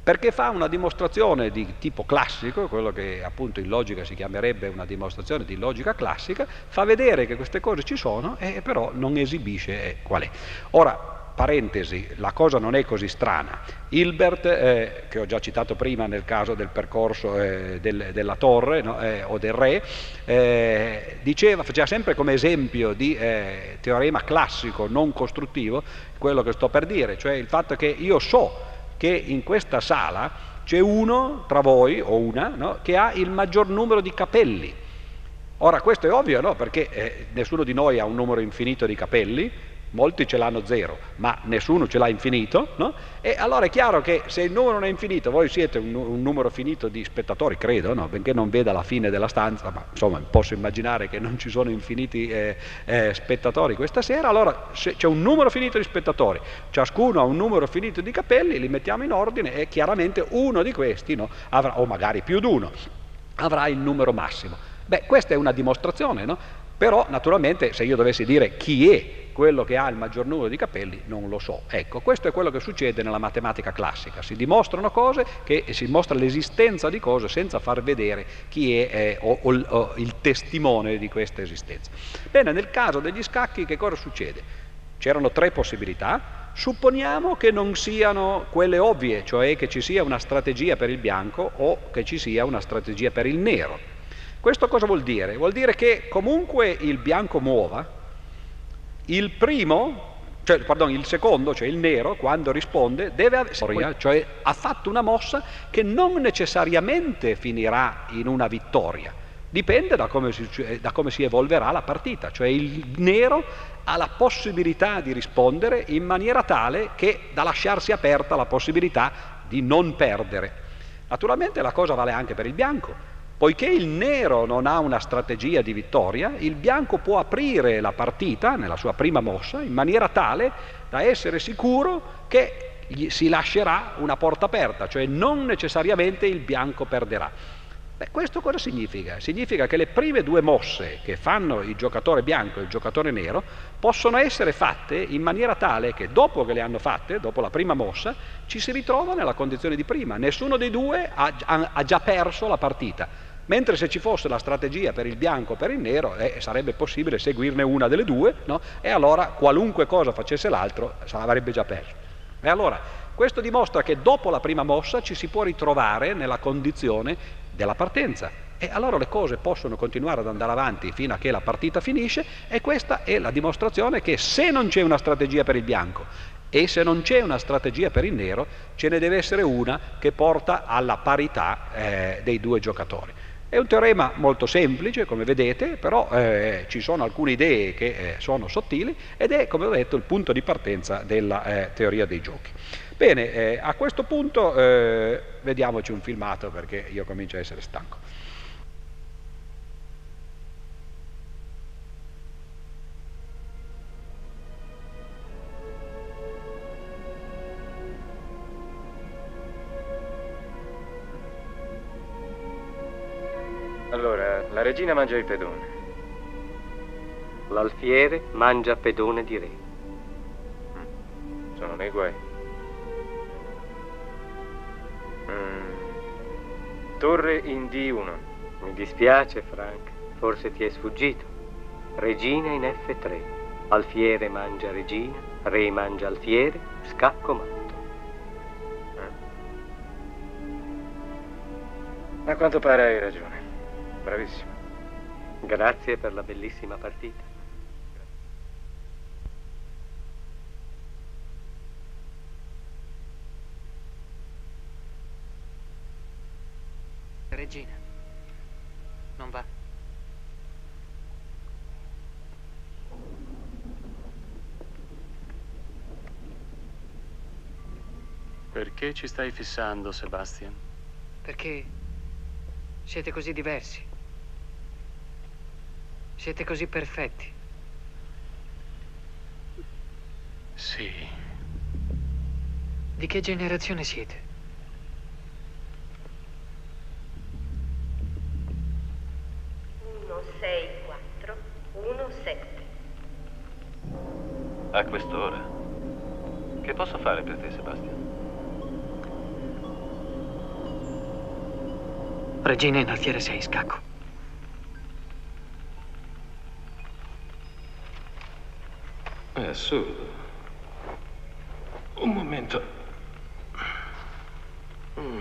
perché fa una dimostrazione di tipo classico, quello che appunto in logica si chiamerebbe una dimostrazione di logica classica, fa vedere che queste cose ci sono e però non esibisce eh, qual è. Ora, parentesi, la cosa non è così strana. Hilbert, eh, che ho già citato prima nel caso del percorso eh, del, della torre no, eh, o del re, eh, diceva, faceva sempre come esempio di eh, teorema classico non costruttivo quello che sto per dire, cioè il fatto che io so che in questa sala c'è uno tra voi o una no, che ha il maggior numero di capelli Ora questo è ovvio, no? Perché eh, nessuno di noi ha un numero infinito di capelli, molti ce l'hanno zero, ma nessuno ce l'ha infinito, no? E allora è chiaro che se il numero non è infinito, voi siete un, un numero finito di spettatori, credo, no? benché non veda la fine della stanza, ma insomma posso immaginare che non ci sono infiniti eh, eh, spettatori questa sera, allora se c'è un numero finito di spettatori, ciascuno ha un numero finito di capelli, li mettiamo in ordine e chiaramente uno di questi, no? avrà, o magari più di uno, avrà il numero massimo. Beh, questa è una dimostrazione, no? Però naturalmente se io dovessi dire chi è quello che ha il maggior numero di capelli, non lo so. Ecco, questo è quello che succede nella matematica classica. Si dimostrano cose che, si dimostra l'esistenza di cose senza far vedere chi è eh, o, o, o il testimone di questa esistenza. Bene, nel caso degli scacchi che cosa succede? C'erano tre possibilità, supponiamo che non siano quelle ovvie, cioè che ci sia una strategia per il bianco o che ci sia una strategia per il nero. Questo cosa vuol dire? Vuol dire che comunque il bianco muova, il primo, cioè, pardon, il secondo, cioè il nero, quando risponde, deve avere, cioè ha fatto una mossa che non necessariamente finirà in una vittoria. Dipende da come, si, da come si evolverà la partita, cioè il nero ha la possibilità di rispondere in maniera tale che da lasciarsi aperta la possibilità di non perdere. Naturalmente la cosa vale anche per il bianco. Poiché il nero non ha una strategia di vittoria, il bianco può aprire la partita nella sua prima mossa in maniera tale da essere sicuro che si lascerà una porta aperta, cioè non necessariamente il bianco perderà. Beh, questo cosa significa? Significa che le prime due mosse che fanno il giocatore bianco e il giocatore nero possono essere fatte in maniera tale che dopo che le hanno fatte, dopo la prima mossa, ci si ritrova nella condizione di prima. Nessuno dei due ha, ha, già perso la partita. Mentre se ci fosse la strategia per il bianco o per il nero, eh, sarebbe possibile seguirne una delle due, no? e allora qualunque cosa facesse l'altro avrebbe già perso. E allora questo dimostra che dopo la prima mossa ci si può ritrovare nella condizione della partenza. E allora le cose possono continuare ad andare avanti fino a che la partita finisce e questa è la dimostrazione che se non c'è una strategia per il bianco e se non c'è una strategia per il nero, ce ne deve essere una che porta alla parità eh, dei due giocatori. È un teorema molto semplice, come vedete, però eh, ci sono alcune idee che eh, sono sottili ed è, come ho detto, il punto di partenza della eh, teoria dei giochi. Bene, eh, a questo punto eh, vediamoci un filmato perché io comincio a essere stanco. Allora, la regina mangia il pedone. L'alfiere mangia pedone di re. Mm. Sono nei guai. Mm. Torre in D1. Mi dispiace, Frank. Forse ti è sfuggito. Regina in F3. Alfiere mangia regina, re mangia alfiere, scacco matto. Mm. A quanto pare hai ragione. Bravissimo. Grazie per la bellissima partita. Regina, non va. Perché ci stai fissando, Sebastian? Perché siete così diversi. Siete così perfetti. Sì. Di che generazione siete? Uno, sei, quattro, uno, sette. A quest'ora? Che posso fare per te, Sebastian? Regina in alfiere 6, scacco. Assurdo. Un momento. Mm.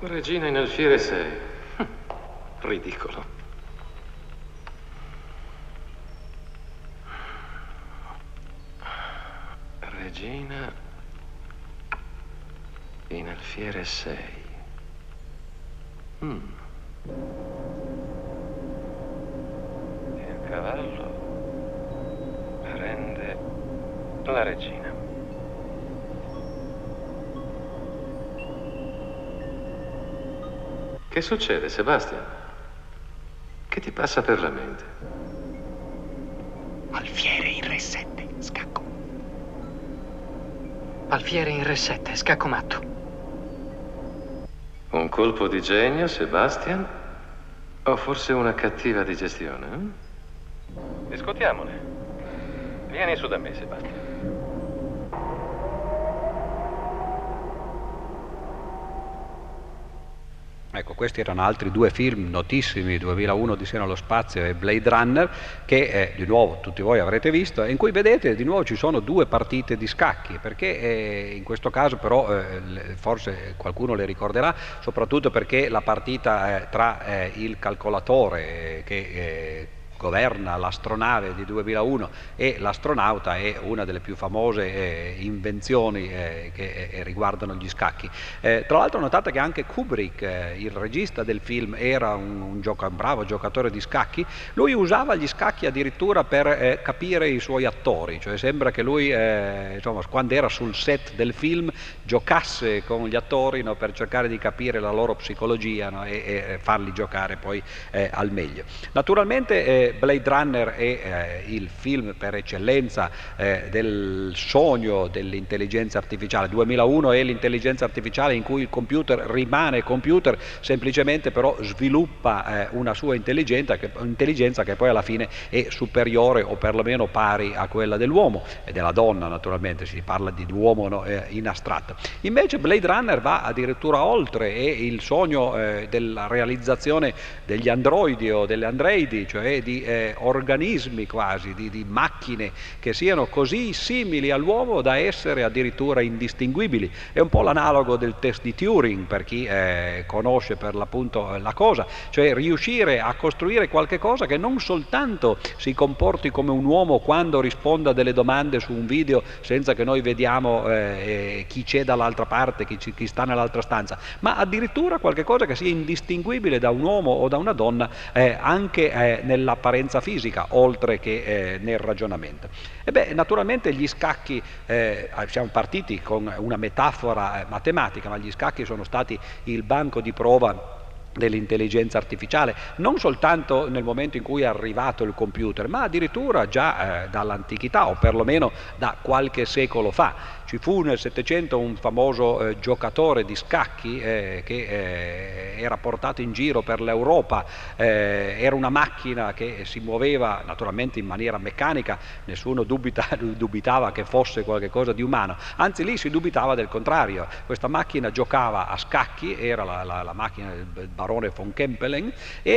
Regina in alfiere 6. <laughs> Ridicolo. Regina in alfiere 6. Mm. cavallo prende la regina. Che succede, Sebastian? Che ti passa per la mente? Alfiere in re 7, scacco. Alfiere in re 7, scacco matto. Un colpo di genio, Sebastian? O forse una cattiva digestione? eh? Discutiamone. Vieni su da me, Sebastian. Ecco, questi erano altri due film notissimi, 2001 di Seno allo spazio e Blade Runner, che eh, di nuovo tutti voi avrete visto, in cui vedete di nuovo ci sono due partite di scacchi, perché eh, in questo caso però eh, forse qualcuno le ricorderà, soprattutto perché la partita tra eh, il calcolatore eh, che eh, governa l'astronave di 2001 e l'astronauta è una delle più famose eh, invenzioni eh, che eh, riguardano gli scacchi. Eh, tra l'altro notate che anche Kubrick, eh, il regista del film, era un, un gioca- un bravo giocatore di scacchi, lui usava gli scacchi addirittura per eh, capire i suoi attori, cioè sembra che lui eh, insomma, quando era sul set del film giocasse con gli attori no, per cercare di capire la loro psicologia no, e, e farli giocare poi eh, al meglio. Naturalmente Blade Runner è eh, il film per eccellenza eh, del sogno dell'intelligenza artificiale. 2001 è l'intelligenza artificiale in cui il computer rimane computer, semplicemente però sviluppa eh, una sua intelligenza che, intelligenza che poi alla fine è superiore o perlomeno pari a quella dell'uomo e della donna naturalmente, si parla di uomo no, eh, in astratto. Invece Blade Runner va addirittura oltre, è il sogno eh, della realizzazione degli androidi o delle androidi, cioè di eh, organismi quasi, di, di macchine che siano così simili all'uomo da essere addirittura indistinguibili. È un po' l'analogo del test di Turing per chi eh, conosce per l'appunto eh, la cosa, cioè riuscire a costruire qualche cosa che non soltanto si comporti come un uomo quando risponda a delle domande su un video senza che noi vediamo eh, chi c'è dall'altra parte, chi, chi sta nell'altra stanza, ma addirittura qualche cosa che sia indistinguibile da un uomo o da una donna eh, anche eh, nell'apparenza fisica, oltre che eh, nel ragionamento. E beh, naturalmente gli scacchi, eh, siamo partiti con una metafora eh, matematica, ma gli scacchi sono stati il banco di prova dell'intelligenza artificiale, non soltanto nel momento in cui è arrivato il computer, ma addirittura già eh, dall'antichità o perlomeno da qualche secolo fa. Ci fu nel Settecento un famoso eh, giocatore di scacchi eh, che eh, era portato in giro per l'Europa, eh, era una macchina che si muoveva naturalmente in maniera meccanica, nessuno dubita- <laughs> dubitava che fosse qualcosa di umano, anzi lì si dubitava del contrario, questa macchina giocava a scacchi, era la, la- la macchina del barone von Kempelen e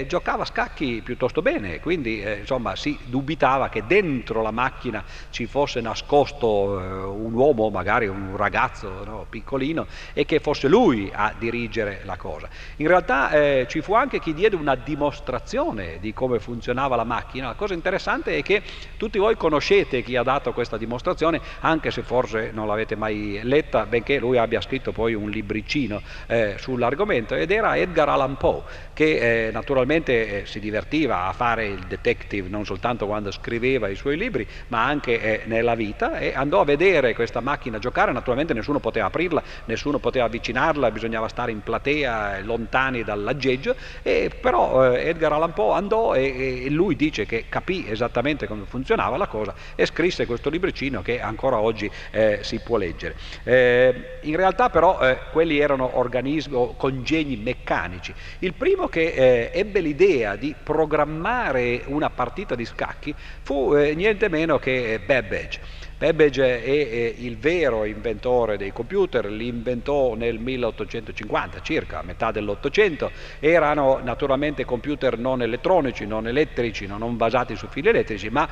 eh, giocava a scacchi piuttosto bene, quindi eh, insomma si dubitava che dentro la macchina ci fosse nascosto eh, un uomo, magari un ragazzo no, piccolino, e che fosse lui a dirigere la cosa. In realtà eh, ci fu anche chi diede una dimostrazione di come funzionava la macchina. La cosa interessante è che tutti voi conoscete chi ha dato questa dimostrazione, anche se forse non l'avete mai letta, benché lui abbia scritto poi un libricino eh, sull'argomento, ed era Edgar Allan Poe, che eh, naturalmente eh, si divertiva a fare il detective non soltanto quando scriveva i suoi libri, ma anche eh, nella vita, e andò a vedere questa macchina giocare, naturalmente nessuno poteva aprirla, nessuno poteva avvicinarla, bisognava stare in platea, eh, lontani dall'aggeggio, e però eh, Edgar Allan Poe andò e, e lui dice che capì esattamente come funzionava la cosa e scrisse questo libricino che ancora oggi eh, si può leggere. Eh, in realtà però eh, quelli erano organismi o congegni meccanici. Il primo che eh, ebbe l'idea di programmare una partita di scacchi fu niente meno che Babbage. Babbage è, il vero inventore dei computer, li inventò nel 1850, circa a metà dell'Ottocento, erano naturalmente computer non elettronici, non elettrici, non basati su fili elettrici, ma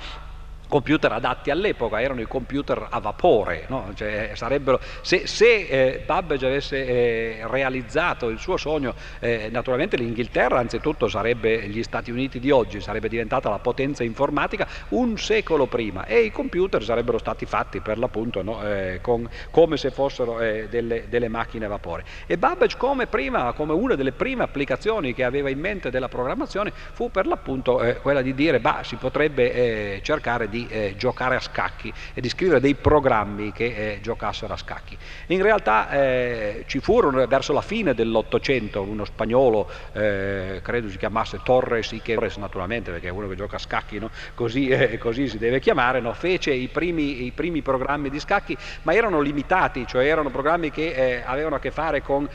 computer adatti all'epoca, erano i computer a vapore, no? cioè, se, se eh, Babbage avesse eh, realizzato il suo sogno, eh, naturalmente l'Inghilterra anzitutto sarebbe gli Stati Uniti di oggi, sarebbe diventata la potenza informatica un secolo prima e i computer sarebbero stati fatti per l'appunto no? Eh, con, come se fossero eh, delle, delle, macchine a vapore. E Babbage come, prima, come una delle prime applicazioni che aveva in mente della programmazione fu per l'appunto eh, quella di dire bah, si potrebbe cercare di di eh, giocare a scacchi e di scrivere dei programmi che eh, giocassero a scacchi. In realtà eh, ci furono verso la fine dell'Ottocento uno spagnolo, eh, credo si chiamasse Torres y Torres naturalmente perché è uno che gioca a scacchi, no? così, eh, così, si deve chiamare, no? fece i primi, i primi, programmi di scacchi ma erano limitati, cioè erano programmi che eh, avevano a che fare con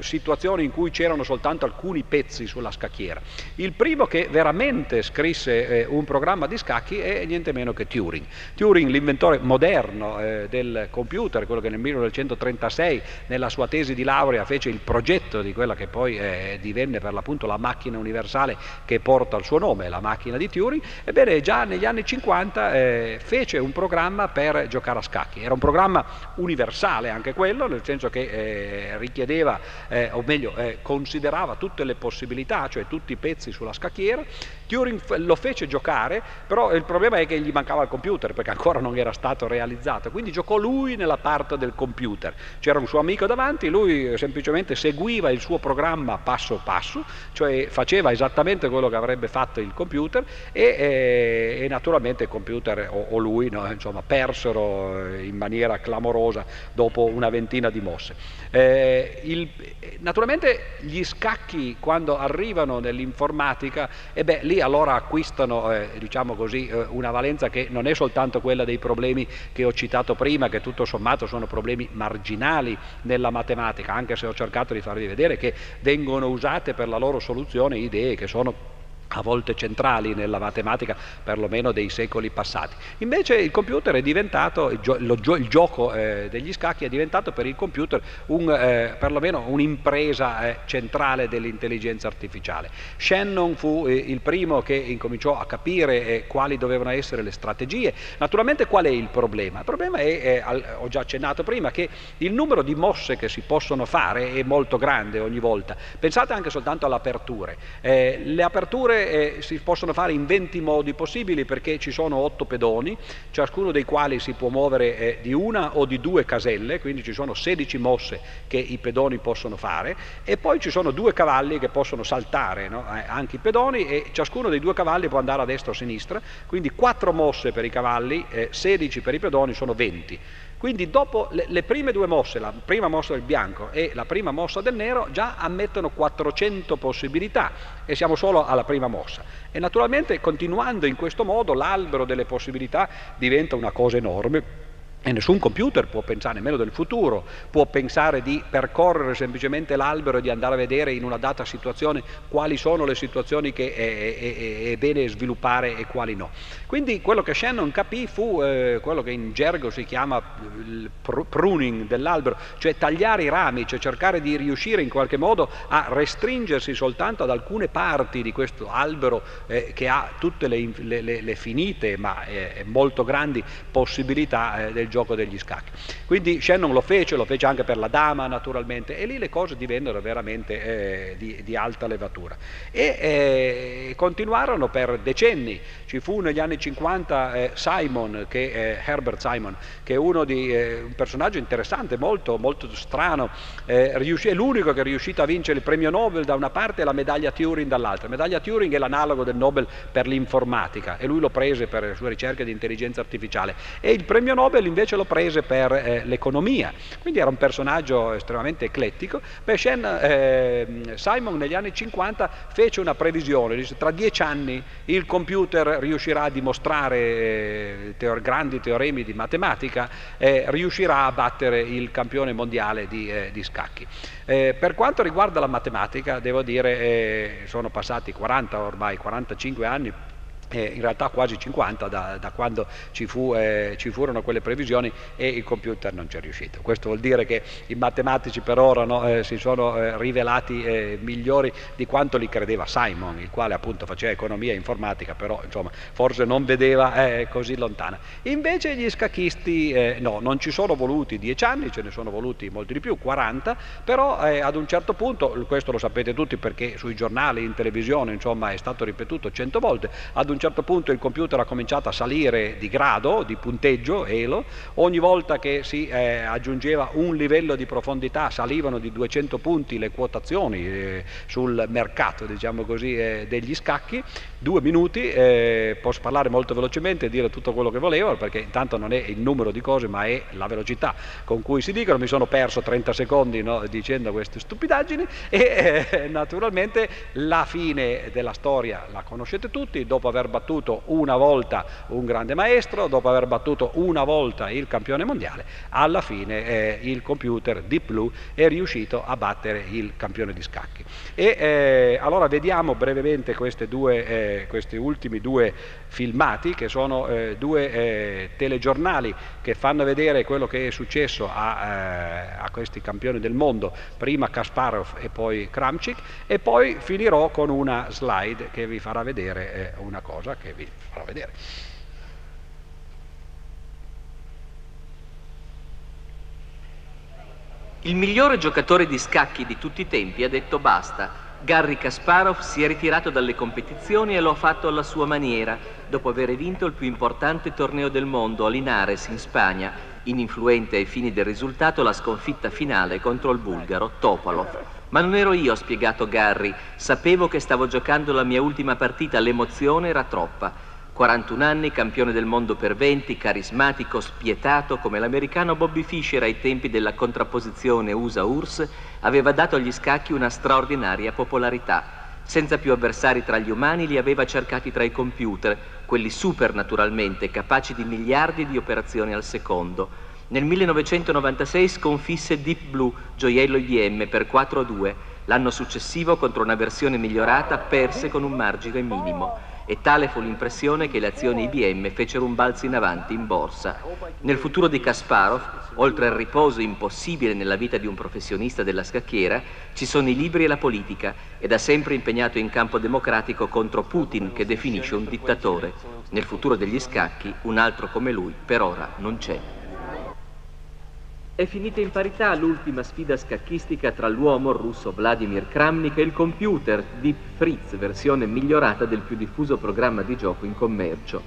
situazioni in cui c'erano soltanto alcuni pezzi sulla scacchiera. Il primo che veramente scrisse un programma di scacchi è niente niente meno che Turing. Turing, l'inventore moderno eh, del computer, quello che nel 1936 nella sua tesi di laurea fece il progetto di quella che poi eh, divenne per l'appunto la macchina universale che porta il suo nome, la macchina di Turing, ebbene già negli anni 50 eh, fece un programma per giocare a scacchi. Era un programma universale anche quello, nel senso che eh, richiedeva, eh, o meglio, eh, considerava tutte le possibilità, cioè tutti i pezzi sulla scacchiera. Turing lo fece giocare, però il problema è che gli mancava il computer perché ancora non era stato realizzato, quindi giocò lui nella parte del computer. C'era un suo amico davanti, lui semplicemente seguiva il suo programma passo passo, cioè faceva esattamente quello che avrebbe fatto il computer e, e, e naturalmente il computer o, o lui no, insomma, persero eh, in maniera clamorosa dopo una ventina di mosse. Eh, il, naturalmente gli scacchi quando arrivano nell'informatica, e beh, lì allora acquistano eh, diciamo così, eh, una valenza che non è soltanto quella dei problemi che ho citato prima, che tutto sommato sono problemi marginali nella matematica, anche se ho cercato di farvi vedere che vengono usate per la loro soluzione idee che sono a volte centrali nella matematica perlomeno dei secoli passati. Invece il computer è diventato, il, gio, lo, il gioco eh, degli scacchi è diventato per il computer un, eh, perlomeno un'impresa eh, centrale dell'intelligenza artificiale. Shannon fu eh, il primo che incominciò a capire eh, quali dovevano essere le strategie. Naturalmente qual è il problema? Il problema è, ho già accennato prima, che il numero di mosse che si possono fare è molto grande ogni volta. Pensate anche soltanto alle aperture. Eh, le aperture eh, si possono fare in 20 modi possibili perché ci sono 8 pedoni, ciascuno dei quali si può muovere eh, di una o di due caselle, quindi ci sono 16 mosse che i pedoni possono fare e poi ci sono due cavalli che possono saltare no? eh, anche i pedoni e ciascuno dei due cavalli può andare a destra o a sinistra, quindi 4 mosse per i cavalli, 16 per i pedoni sono 20. Quindi dopo le, le, prime due mosse, la prima mossa del bianco e la prima mossa del nero, già ammettono 400 possibilità e siamo solo alla prima mossa. E naturalmente continuando in questo modo l'albero delle possibilità diventa una cosa enorme e nessun computer può pensare nemmeno del futuro, può pensare di percorrere semplicemente l'albero e di andare a vedere in una data situazione quali sono le situazioni che è, è, è bene sviluppare e quali no. Quindi quello che Shannon capì fu eh, quello che in gergo si chiama il pruning dell'albero, cioè tagliare i rami, cioè cercare di riuscire in qualche modo a restringersi soltanto ad alcune parti di questo albero eh, che ha tutte le, le, le finite ma eh, molto grandi possibilità eh, del gioco degli scacchi. Quindi Shannon lo fece, lo fece anche per la dama naturalmente e lì le cose divennero veramente eh, di, di, alta levatura. E eh, continuarono per decenni, ci fu negli anni 50 eh, Simon, che, eh, Herbert Simon, che è di, eh, un personaggio interessante, molto, molto strano, eh, riuscì, è l'unico che è riuscito a vincere il premio Nobel da una parte e la medaglia Turing dall'altra. La medaglia Turing è l'analogo del Nobel per l'informatica e lui lo prese per le sue ricerche di intelligenza artificiale e il premio Nobel invece invece lo prese per eh, l'economia, quindi era un personaggio estremamente eclettico. Beh, Shen, eh, Simon negli anni 50 fece una previsione, disse tra dieci anni il computer riuscirà a dimostrare eh, teor grandi teoremi di matematica, riuscirà a battere il campione mondiale di, eh, di scacchi. Eh, per quanto riguarda la matematica, devo dire, sono passati 40 ormai, 45 anni, eh, in realtà quasi 50 da, da quando ci, fu, eh, ci, furono quelle previsioni e il computer non ci è riuscito. Questo vuol dire che i matematici per ora no, eh, si sono eh, rivelati eh, migliori di quanto li credeva Simon, il quale appunto faceva economia e informatica, però insomma forse non vedeva eh, così lontana. Invece gli scacchisti no, non ci sono voluti 10 anni, ce ne sono voluti molti di più, 40, però ad un certo punto, questo lo sapete tutti perché sui giornali, in televisione, insomma è stato ripetuto 100 volte, ad un un certo punto il computer ha cominciato a salire di grado, di punteggio, ELO, ogni volta che si eh, aggiungeva un livello di profondità salivano di 200 punti le quotazioni eh, sul mercato diciamo così, eh, degli scacchi, due minuti, eh, posso parlare molto velocemente e dire tutto quello che volevo perché intanto non è il numero di cose ma è la velocità con cui si dicono, mi sono perso 30 secondi no, dicendo queste stupidaggini e eh, <laughs> naturalmente la fine della storia la conoscete tutti, dopo aver aver battuto una volta un grande maestro, dopo aver battuto una volta il campione mondiale, alla fine eh, il computer Deep Blue è riuscito a battere il campione di scacchi. E eh, allora vediamo brevemente due, eh, questi ultimi due filmati che sono eh, due eh, telegiornali che fanno vedere quello che è successo a, eh, a questi campioni del mondo, prima Kasparov e poi Kramchik e poi finirò con una slide che vi farà vedere una cosa che vi farò vedere. Il migliore giocatore di scacchi di tutti i tempi ha detto basta. Garry Kasparov si è ritirato dalle competizioni e lo ha fatto alla sua maniera, dopo aver vinto il più importante torneo del mondo a Linares in Spagna, ininfluente ai fini del risultato la sconfitta finale contro il bulgaro Topalov. Ma non ero io, ha spiegato Garry. Sapevo che stavo giocando la mia ultima partita, l'emozione era troppa. 41 anni, campione del mondo per 20, carismatico, spietato, come l'americano Bobby Fischer ai tempi della contrapposizione USA-URSS, aveva dato agli scacchi una straordinaria popolarità. Senza più avversari tra gli umani, li aveva cercati tra i computer, quelli super naturalmente, capaci di miliardi di operazioni al secondo. Nel 1996 sconfisse Deep Blue, gioiello IBM, per 4 a 2. L'anno successivo, contro una versione migliorata, perse con un margine minimo. E tale fu l'impressione che le azioni IBM fecero un balzo in avanti in borsa. Nel futuro di Kasparov, oltre al riposo impossibile nella vita di un professionista della scacchiera, ci sono i libri e la politica, ed ha sempre impegnato in campo democratico contro Putin, che definisce un dittatore. Nel futuro degli scacchi, un altro come lui per ora non c'è. È finita in parità l'ultima sfida scacchistica tra l'uomo russo Vladimir Kramnik e il computer Deep Fritz, versione migliorata del più diffuso programma di gioco in commercio.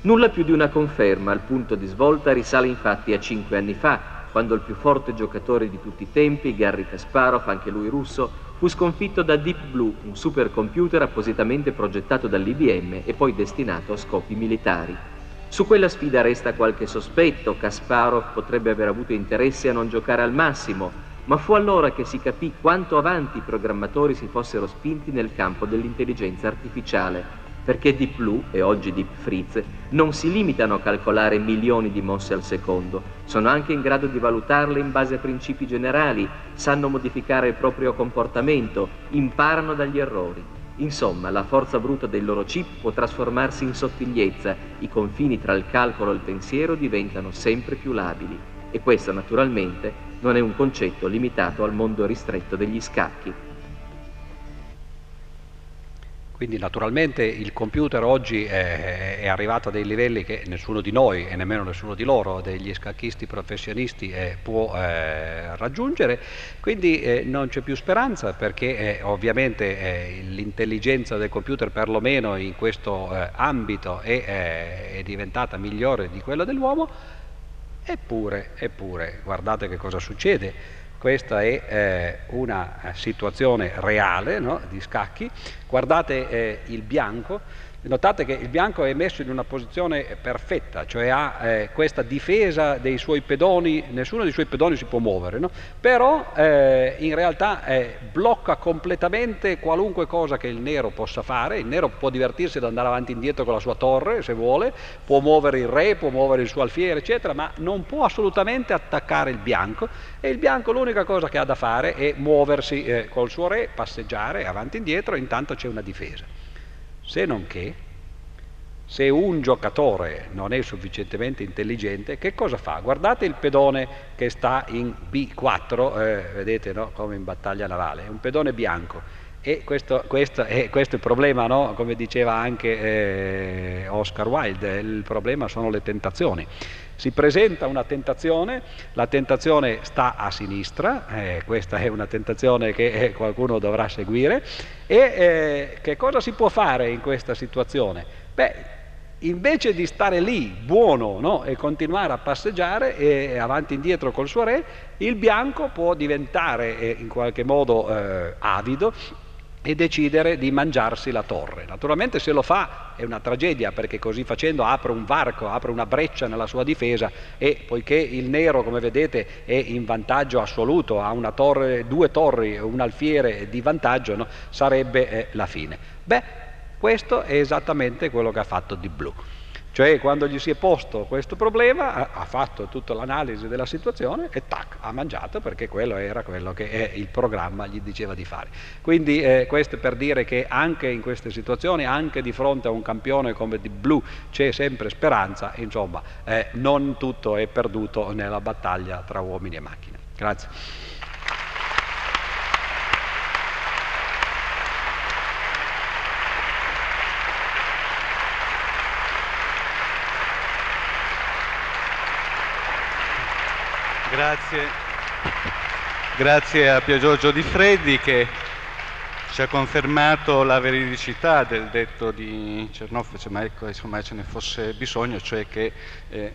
Nulla più di una conferma, il punto di svolta risale infatti a cinque anni fa, quando il più forte giocatore di tutti i tempi, Garry Kasparov, anche lui russo, fu sconfitto da Deep Blue, un supercomputer appositamente progettato dall'IBM e poi destinato a scopi militari. Su quella sfida resta qualche sospetto, Kasparov potrebbe aver avuto interesse a non giocare al massimo, ma fu allora che si capì quanto avanti i programmatori si fossero spinti nel campo dell'intelligenza artificiale, perché Deep Blue e oggi Deep Fritz non si limitano a calcolare milioni di mosse al secondo, sono anche in grado di valutarle in base a principi generali, sanno modificare il proprio comportamento, imparano dagli errori. Insomma, la forza bruta del loro chip può trasformarsi in sottigliezza, i confini tra il calcolo e il pensiero diventano sempre più labili. E questo, naturalmente, non è un concetto limitato al mondo ristretto degli scacchi. Quindi naturalmente il computer oggi è, è, arrivato a dei livelli che nessuno di noi e nemmeno nessuno di loro, degli scacchisti professionisti, eh, può eh, raggiungere, quindi eh, non c'è più speranza perché eh, ovviamente eh, l'intelligenza del computer perlomeno in questo eh, ambito è, è diventata migliore di quella dell'uomo, eppure, eppure, guardate che cosa succede questa è eh, una situazione reale no, di scacchi, guardate eh, il bianco, Notate che il bianco è messo in una posizione perfetta, cioè ha eh, questa difesa dei suoi pedoni, nessuno dei suoi pedoni si può muovere, no? però eh, in realtà eh, blocca completamente qualunque cosa che il nero possa fare, il nero può divertirsi ad andare avanti e indietro con la sua torre se vuole, può muovere il re, può muovere il suo alfiere eccetera, ma non può assolutamente attaccare il bianco. E il bianco l'unica cosa che ha da fare è muoversi eh, col suo re, passeggiare avanti e indietro, intanto c'è una difesa se non che Se un giocatore non è sufficientemente intelligente, che cosa fa? Guardate il pedone che sta in B4, eh, vedete no? come in battaglia navale, è un pedone bianco. E questo, questo, è, questo è, il problema, no? come diceva anche eh, Oscar Wilde, il problema sono le tentazioni. Si presenta una tentazione, la tentazione sta a sinistra, eh, questa è una tentazione che eh, qualcuno dovrà seguire, e eh, che cosa si può fare in questa situazione? Beh, invece di stare lì buono no? e continuare a passeggiare e avanti e indietro col suo re, il bianco può diventare eh, in qualche modo eh, avido e decidere di mangiarsi la torre. Naturalmente se lo fa è una tragedia perché così facendo apre un varco, apre una breccia nella sua difesa e poiché il nero come vedete è in vantaggio assoluto, ha torre, due torri, un alfiere di vantaggio, no? sarebbe eh, la fine. Beh, questo è esattamente quello che ha fatto Di Blu. Cioè quando gli si è posto questo problema ha fatto tutta l'analisi della situazione e tac, ha mangiato perché quello era quello che il programma gli diceva di fare. Quindi eh, questo per dire che anche in queste situazioni, anche di fronte a un campione come di blu c'è sempre speranza, insomma eh, non tutto è perduto nella battaglia tra uomini e macchine. Grazie. Grazie. Grazie a Pio Giorgio Di Freddi che ci ha confermato la veridicità del detto di Cernoffi, cioè, ma ecco, insomma, ce ne fosse bisogno, cioè che eh,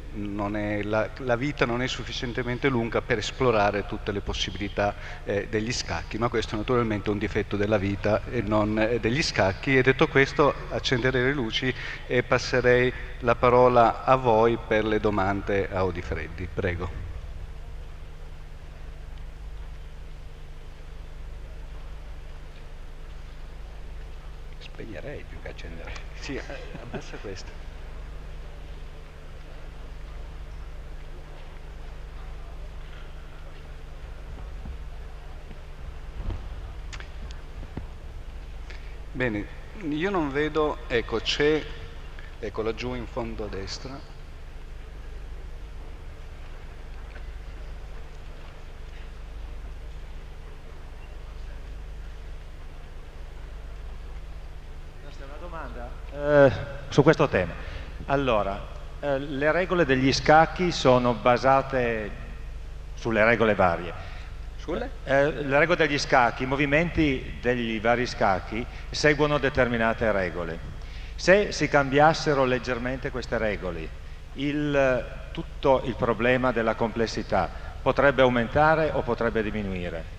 la, la, vita non è sufficientemente lunga per esplorare tutte le possibilità eh, degli scacchi, ma questo è naturalmente un difetto della vita e non eh, degli scacchi. E detto questo accenderei le luci e passerei la parola a voi per le domande a Odifreddi. Prego. spegnerei più che accenderei. Sì, eh, ammassa questo. Bene, io non vedo, ecco c'è, ecco laggiù in fondo a destra, Eh, su questo tema. Allora, eh, le regole degli scacchi sono basate sulle regole varie. Sulle? Eh, le regole degli scacchi, i movimenti degli vari scacchi seguono determinate regole. Se si cambiassero leggermente queste regole, il, tutto il problema della complessità potrebbe aumentare o potrebbe diminuire?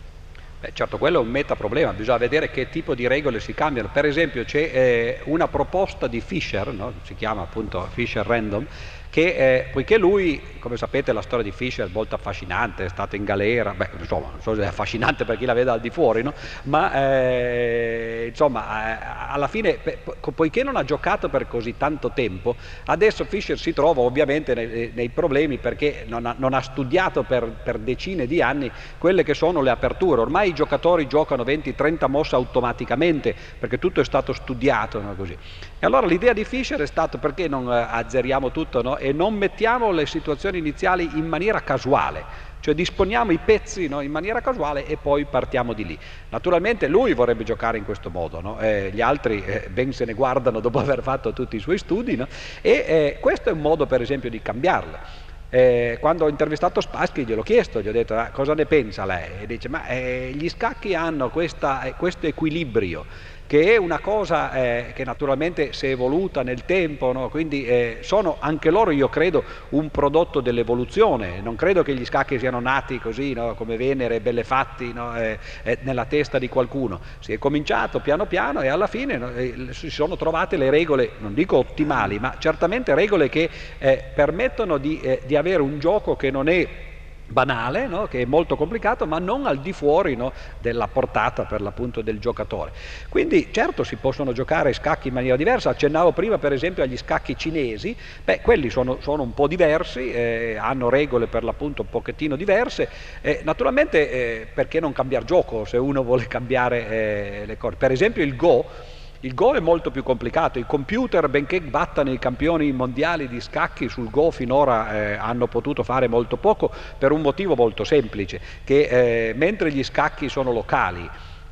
Beh, certo, quello è un metaproblema, bisogna vedere che tipo di regole si cambiano. Per esempio c'è eh, una proposta di Fisher, no? si chiama appunto Fisher Random, che eh, poiché lui, come sapete la storia di Fisher è molto affascinante, è stato in galera, beh insomma non so se è affascinante per chi la vede al di fuori, no? ma eh, insomma eh, alla fine po poiché non ha giocato per così tanto tempo, adesso Fisher si trova ovviamente nei, nei problemi perché non ha, non ha studiato per, per, decine di anni quelle che sono le aperture, ormai i giocatori giocano 20-30 mosse automaticamente perché tutto è stato studiato no? così. E allora l'idea di Fisher è stata perché non eh, azzeriamo tutto no? e non mettiamo le situazioni iniziali in maniera casuale, cioè disponiamo i pezzi no? in maniera casuale e poi partiamo di lì. Naturalmente lui vorrebbe giocare in questo modo, no? eh, gli altri eh, ben se ne guardano dopo aver fatto tutti i suoi studi no? e eh, questo è un modo per esempio di cambiarla. Eh, quando ho intervistato Spassky gliel'ho chiesto, gli ho detto ah, cosa ne pensa lei e dice ma eh, gli scacchi hanno questa, eh, questo equilibrio che è una cosa eh, che naturalmente si è evoluta nel tempo, no? quindi eh, sono anche loro, io credo, un prodotto dell'evoluzione, non credo che gli scacchi siano nati così, no? come Venere, belle fatti, no? eh, eh nella testa di qualcuno. Si è cominciato piano piano e alla fine eh, si sono trovate le regole, non dico ottimali, ma certamente regole che eh, permettono di, di avere un gioco che non è banale, no? che è molto complicato, ma non al di fuori no? della portata per l'appunto del giocatore. Quindi certo si possono giocare scacchi in maniera diversa, accennavo prima per esempio agli scacchi cinesi, beh quelli sono, sono un po' diversi, eh, hanno regole per l'appunto un pochettino diverse, eh, naturalmente eh, perché non cambiare gioco se uno vuole <laughs> cambiare eh, le cose, per esempio il Go Il Go è molto più complicato, i computer, benché battano i campioni mondiali di scacchi sul Go finora eh, hanno potuto fare molto poco per un motivo molto semplice, che eh, mentre gli scacchi sono locali,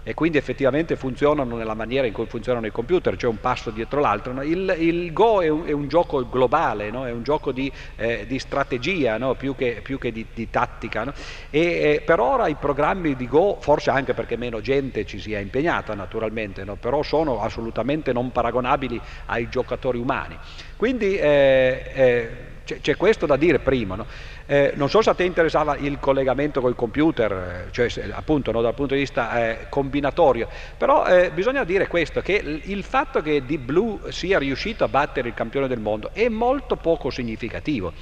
e quindi effettivamente funzionano nella maniera in cui funzionano i computer, cioè un passo dietro l'altro. No? Il, il, Go è un, è un, gioco globale, no? è un gioco di, eh, di strategia no? più che, più che di, di, tattica. E, eh, per ora i programmi di Go, forse anche perché meno gente ci sia impegnata naturalmente, però sono assolutamente non paragonabili ai giocatori umani. Quindi eh, eh c'è questo da dire prima. Eh, non so se a te interessava il collegamento con il computer, eh, cioè appunto no, dal punto di vista eh, combinatorio, però eh, bisogna dire questo, che il fatto che Deep Blue sia riuscito a battere il campione del mondo è molto poco significativo.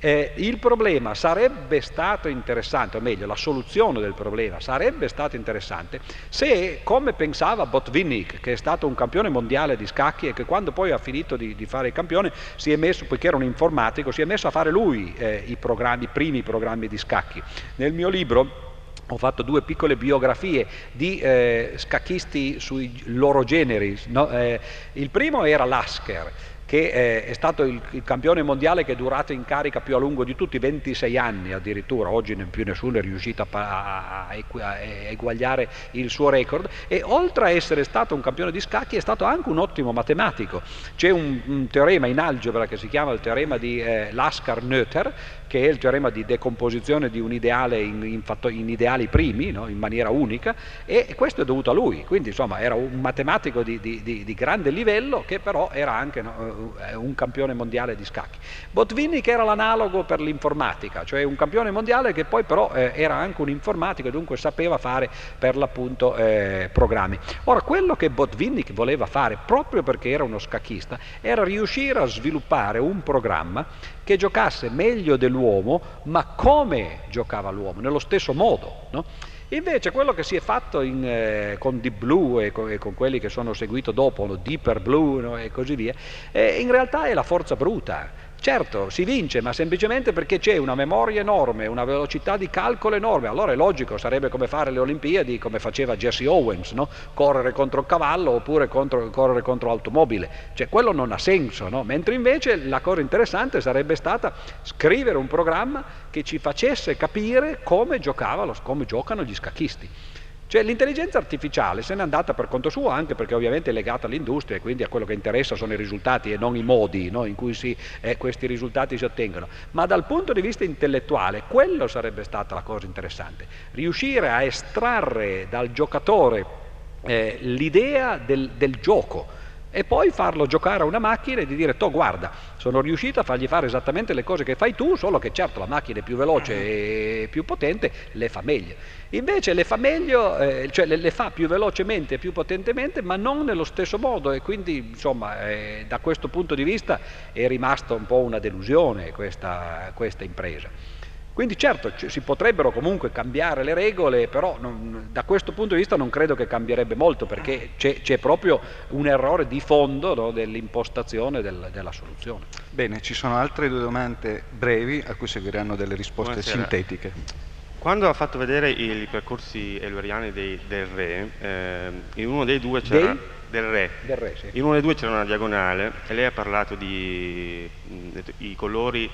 Eh, il problema sarebbe stato interessante, o meglio, la soluzione del problema sarebbe stata interessante se, come pensava Botvinnik, che è stato un campione mondiale di scacchi e che quando poi ha finito di, di fare il campione, si è messo, poiché era un informatico, si è messo a fare lui eh, i, i primi programmi di scacchi. Nel mio libro ho fatto due piccole biografie di eh, scacchisti sui loro generi. No? Eh, il primo era Lasker, che eh, è stato il, campione mondiale che è durato in carica più a lungo di tutti, 26 anni addirittura, oggi più nessuno è riuscito a, eguagliare il suo record e oltre a essere stato un campione di scacchi è stato anche un ottimo matematico. C'è un, un teorema in algebra che si chiama il teorema di eh, Laskar-Noether che è il teorema di decomposizione di un ideale in, in, fatto, in ideali primi, no? in maniera unica, e questo è dovuto a lui, quindi insomma era un matematico di, di, di, di grande livello che però era anche no, eh, un campione mondiale di scacchi. Botvinnik era l'analogo per l'informatica, cioè un campione mondiale che poi però eh, era anche un informatico e dunque sapeva fare per l'appunto eh, programmi. Ora, quello che Botvinnik voleva fare, proprio perché era uno scacchista, era riuscire a sviluppare un programma che giocasse meglio dell'uomo, ma come giocava l'uomo, nello stesso modo. No? Invece quello che si è fatto in, eh, con Deep Blue e con, e con, quelli che sono seguiti dopo, no? Deeper Blue no? e così via, eh, in realtà è la forza bruta. Certo, si vince, ma semplicemente perché c'è una memoria enorme, una velocità di calcolo enorme. Allora è logico, sarebbe come fare le Olimpiadi, come faceva Jesse Owens, no? correre contro il cavallo oppure contro, correre contro l'automobile. Cioè, quello non ha senso, no? Mentre invece la cosa interessante sarebbe stata scrivere un programma che ci facesse capire come, giocava, come giocano gli scacchisti. Cioè l'intelligenza artificiale se n'è andata per conto suo anche perché ovviamente è legata all'industria e quindi a quello che interessa sono i risultati e non i modi no, in cui si, eh, questi risultati si ottengono. Ma dal punto di vista intellettuale quello sarebbe stata la cosa interessante, riuscire a estrarre dal giocatore eh, l'idea del, del gioco e poi farlo giocare a una macchina e di dire, to guarda, sono riuscito a fargli fare esattamente le cose che fai tu, solo che certo la macchina è più veloce e più potente, le fa meglio. Invece le fa meglio, eh, cioè le, le, fa più velocemente e più potentemente, ma non nello stesso modo e quindi insomma eh, da questo punto di vista è rimasta un po' una delusione questa, questa impresa. Quindi certo si potrebbero comunque cambiare le regole, però non, da questo punto di vista non credo che cambierebbe molto perché c'è, c'è proprio un errore di fondo no, dell'impostazione del, della soluzione. Bene, ci sono altre due domande brevi a cui seguiranno delle risposte Buonasera. sintetiche. Quando ha fatto vedere i percorsi elveriani dei, del re, eh, in uno dei due c'era... Dei? Del re. Del re sì. In uno dei due c'era una diagonale e lei ha parlato di i colori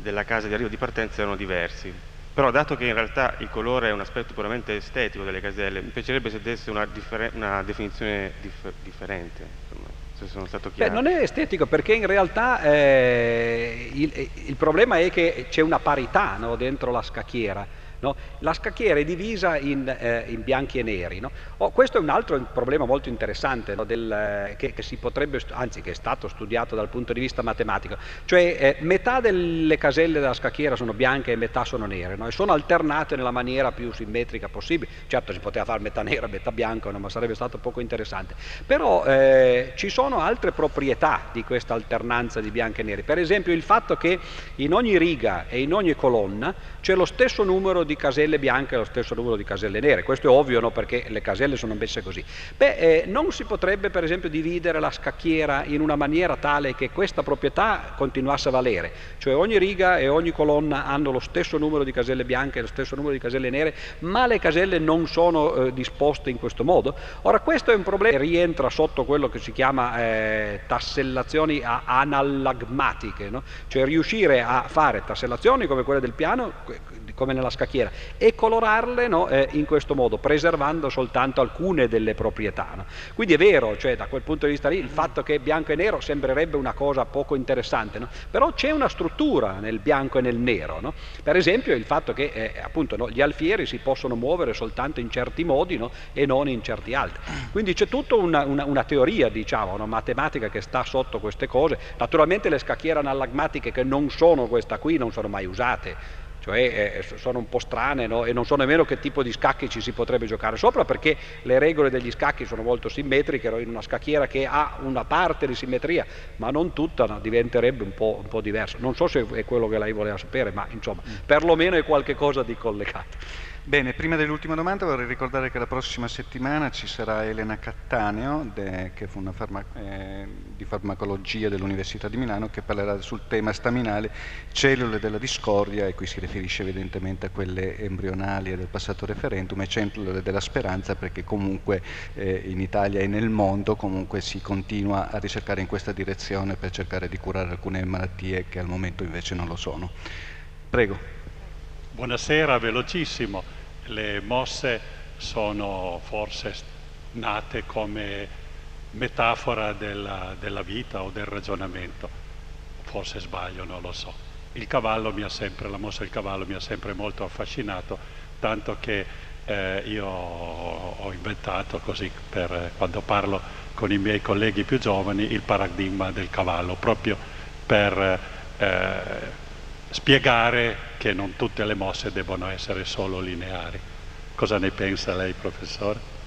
della casa di arrivo di partenza erano diversi. Però dato che in realtà il colore è un aspetto puramente estetico delle caselle, mi piacerebbe se desse una, una definizione dif differente. Insomma, se sono stato chiaro. Beh, non è estetico perché in realtà eh, il, il, problema è che c'è una parità no, dentro la scacchiera No? La scacchiera è divisa in, eh, in bianchi e neri. No? Oh, questo è un altro problema molto interessante no? Del, eh, che, che, si potrebbe, anzi che è stato studiato dal punto di vista matematico. Cioè eh, metà delle caselle della scacchiera sono bianche e metà sono nere e sono alternate nella maniera più simmetrica possibile. Certo si poteva fare metà nera e metà bianca, ma sarebbe stato poco interessante. Però eh, ci sono altre proprietà di questa alternanza di bianchi e neri. Per esempio il fatto che in ogni riga e in ogni colonna c'è lo stesso numero di di caselle bianche e lo stesso numero di caselle nere. Questo è ovvio, no? perché le caselle sono messe così. Beh, eh, non si potrebbe per esempio dividere la scacchiera in una maniera tale che questa proprietà continuasse a valere, cioè ogni riga e ogni colonna hanno lo stesso numero di caselle bianche e lo stesso numero di caselle nere, ma le caselle non sono eh, disposte in questo modo. Ora questo è un problema che rientra sotto quello che si chiama eh, tassellazioni analagmatiche, no? cioè riuscire a fare tassellazioni come quelle del piano, come nella scacchiera, e colorarle no, eh, in questo modo, preservando soltanto alcune delle proprietà. No? Quindi è vero, cioè, da quel punto di vista lì, il fatto che bianco e nero sembrerebbe una cosa poco interessante, no? però c'è una struttura nel bianco e nel nero. Per esempio il fatto che eh, appunto, gli alfieri si possono muovere soltanto in certi modi e non in certi altri. Quindi c'è tutta una, una, una teoria, diciamo, una matematica che sta sotto queste cose. Naturalmente le scacchiere analagmatiche che non sono questa qui non sono mai usate cioè sono un po' strane no? e non so nemmeno che tipo di scacchi ci si potrebbe giocare sopra perché le regole degli scacchi sono molto simmetriche, in una scacchiera che ha una parte di simmetria ma non tutta no? diventerebbe un po', un po' diverso. Non so se è quello che lei voleva sapere ma insomma mm. perlomeno è qualcosa di collegato. Bene, prima dell'ultima domanda vorrei ricordare che la prossima settimana ci sarà Elena Cattaneo, de, che fu una farma, eh, di farmacologia dell'Università di Milano, che parlerà sul tema staminale, cellule della discordia, e qui si riferisce evidentemente a quelle embrionali e del passato referendum, e cellule della speranza, perché comunque eh, in Italia e nel mondo comunque si continua a ricercare in questa direzione per cercare di curare alcune malattie che al momento invece non lo sono. Prego. Buonasera, velocissimo le mosse sono forse nate come metafora della, della, vita o del ragionamento, forse sbaglio, non lo so. Sempre, la mossa del cavallo mi ha sempre molto affascinato, tanto che eh, io ho inventato così per quando parlo con i miei colleghi più giovani il paradigma del cavallo, proprio per eh, spiegare che non tutte le mosse devono essere solo lineari. Cosa ne pensa lei, professore?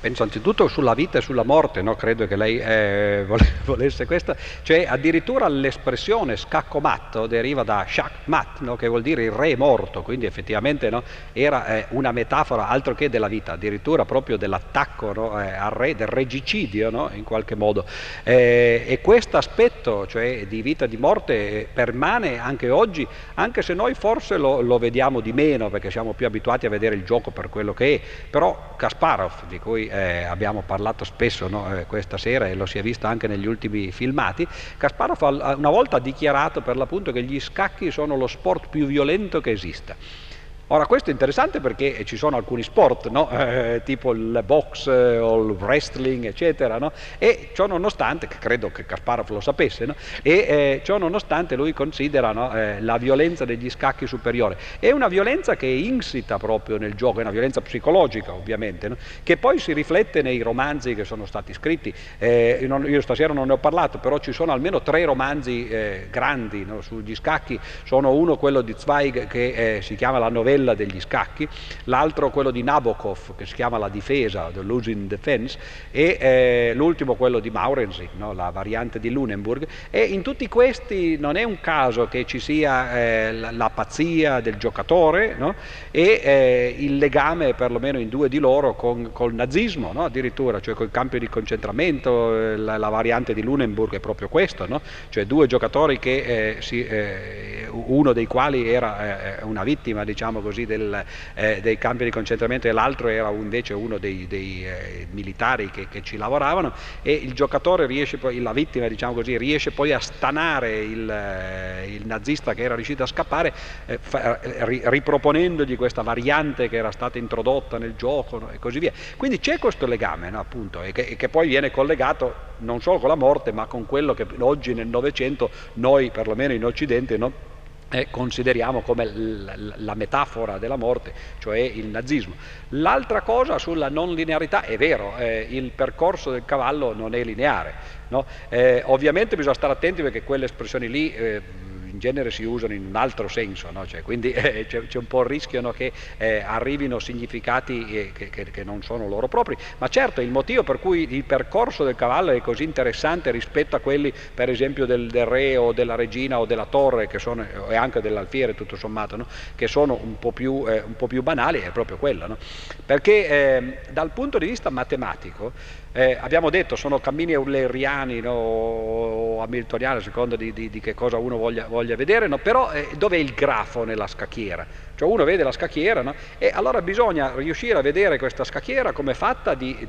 Penso anzitutto sulla vita e sulla morte, no? credo che lei eh, <laughs> volesse questo, cioè addirittura l'espressione scacco matto deriva da shak mat, no? che vuol dire il re morto, quindi effettivamente no? era eh, una metafora altro che della vita, addirittura proprio dell'attacco eh, al re, del regicidio in qualche modo. Eh, e questo aspetto, cioè di vita e di morte, permane anche oggi, anche se noi forse lo, lo vediamo di meno perché siamo più abituati a vedere il gioco per quello che è, però Kasparov, di cui cui eh, abbiamo parlato spesso no, eh, questa sera e lo si è visto anche negli ultimi filmati, Kasparov una volta ha dichiarato per l'appunto che gli scacchi sono lo sport più violento che esista. Ora questo è interessante perché ci sono alcuni sport, no? <laughs> eh, tipo il box eh, o il wrestling, eccetera, no? e ciò nonostante, credo che Kasparov lo sapesse, no? e eh, ciò nonostante lui considera eh, la violenza degli scacchi superiore. È una violenza che è insita proprio nel gioco, è una violenza psicologica ovviamente, che poi si riflette nei romanzi che sono stati scritti. Eh, non, io, stasera non ne ho parlato, però ci sono almeno tre romanzi eh, grandi sugli scacchi, sono uno quello di Zweig che si chiama La novella novella degli scacchi, l'altro quello di Nabokov che si chiama La difesa, The Losing Defense, e eh, l'ultimo quello di Maurensi, no? la variante di Lunenburg. E in tutti questi non è un caso che ci sia eh, la, pazzia del giocatore no? e eh, il legame, perlomeno in due di loro, con, col nazismo, no? addirittura, cioè col campo di concentramento, eh, la, la, variante di Lunenburg è proprio questo, cioè due giocatori che eh, si, eh, uno dei quali era una vittima, diciamo così, del, eh, dei campi di concentramento e l'altro era invece uno dei, dei eh, militari che, che, ci lavoravano e il giocatore riesce poi, la vittima diciamo così, riesce poi a stanare il, eh, il nazista che era riuscito a scappare eh, fa, ri, riproponendogli questa variante che era stata introdotta nel gioco no? e così via. Quindi c'è questo legame no, appunto e che, e che poi viene collegato non solo con la morte ma con quello che oggi nel Novecento noi perlomeno in Occidente no, eh, consideriamo come la metafora della morte, cioè il nazismo. L'altra cosa sulla non linearità, è vero, eh, il percorso del cavallo non è lineare, no? eh, ovviamente bisogna stare attenti perché quelle espressioni lì eh, in genere si usano in un altro senso, no? cioè, quindi <laughs> eh, c'è, c'è, un po' il rischio no, che eh, arrivino significati eh, che, che, che, non sono loro propri, ma certo il motivo per cui il percorso del cavallo è così interessante rispetto a quelli per esempio del, del re o della regina o della torre sono, e anche dell'alfiere tutto sommato, no? che sono un po' più, eh, un po più banali, è proprio quello, perché ehm, dal punto di vista matematico eh, abbiamo detto sono cammini euleriani no, o hamiltoniani a seconda di, di, di, che cosa uno voglia, voglia vedere, no? però eh, dov'è il grafo nella scacchiera? Cioè uno vede la scacchiera no? e allora bisogna riuscire a vedere questa scacchiera come è fatta di,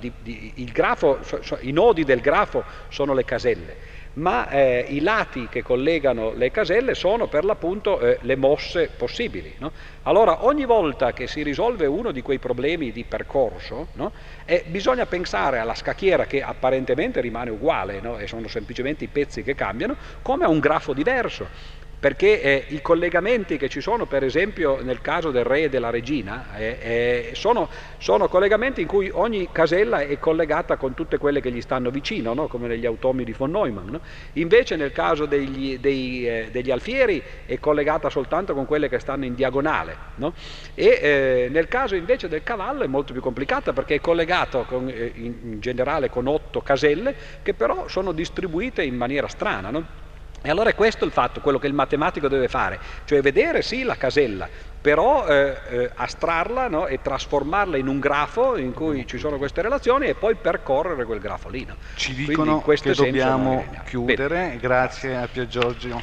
grafo, so, so, i nodi del grafo sono le caselle ma eh, i lati che collegano le caselle sono per l'appunto eh, le mosse possibili. No? Allora ogni volta che si risolve uno di quei problemi di percorso, no? eh, bisogna pensare alla scacchiera che apparentemente rimane uguale no? e sono semplicemente i pezzi che cambiano, come a un grafo diverso perché eh, i collegamenti che ci sono per esempio nel caso del re e della regina eh, eh, sono, sono, collegamenti in cui ogni casella è collegata con tutte quelle che gli stanno vicino, no? come negli automi di von Neumann. No? Invece nel caso degli, dei, eh, degli, alfieri è collegata soltanto con quelle che stanno in diagonale no? e eh, nel caso invece del cavallo è molto più complicata perché è collegato con, eh, in generale con otto caselle che però sono distribuite in maniera strana. E allora è questo il fatto, quello che il matematico deve fare, cioè vedere sì la casella, però eh, eh, astrarla no? e trasformarla in un grafo in cui ci sono queste relazioni e poi percorrere quel grafo lì. No? Ci dicono che dobbiamo chiudere, Bene. grazie a Pier Giorgio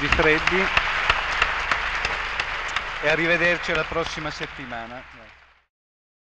Di Freddi e arrivederci alla prossima settimana.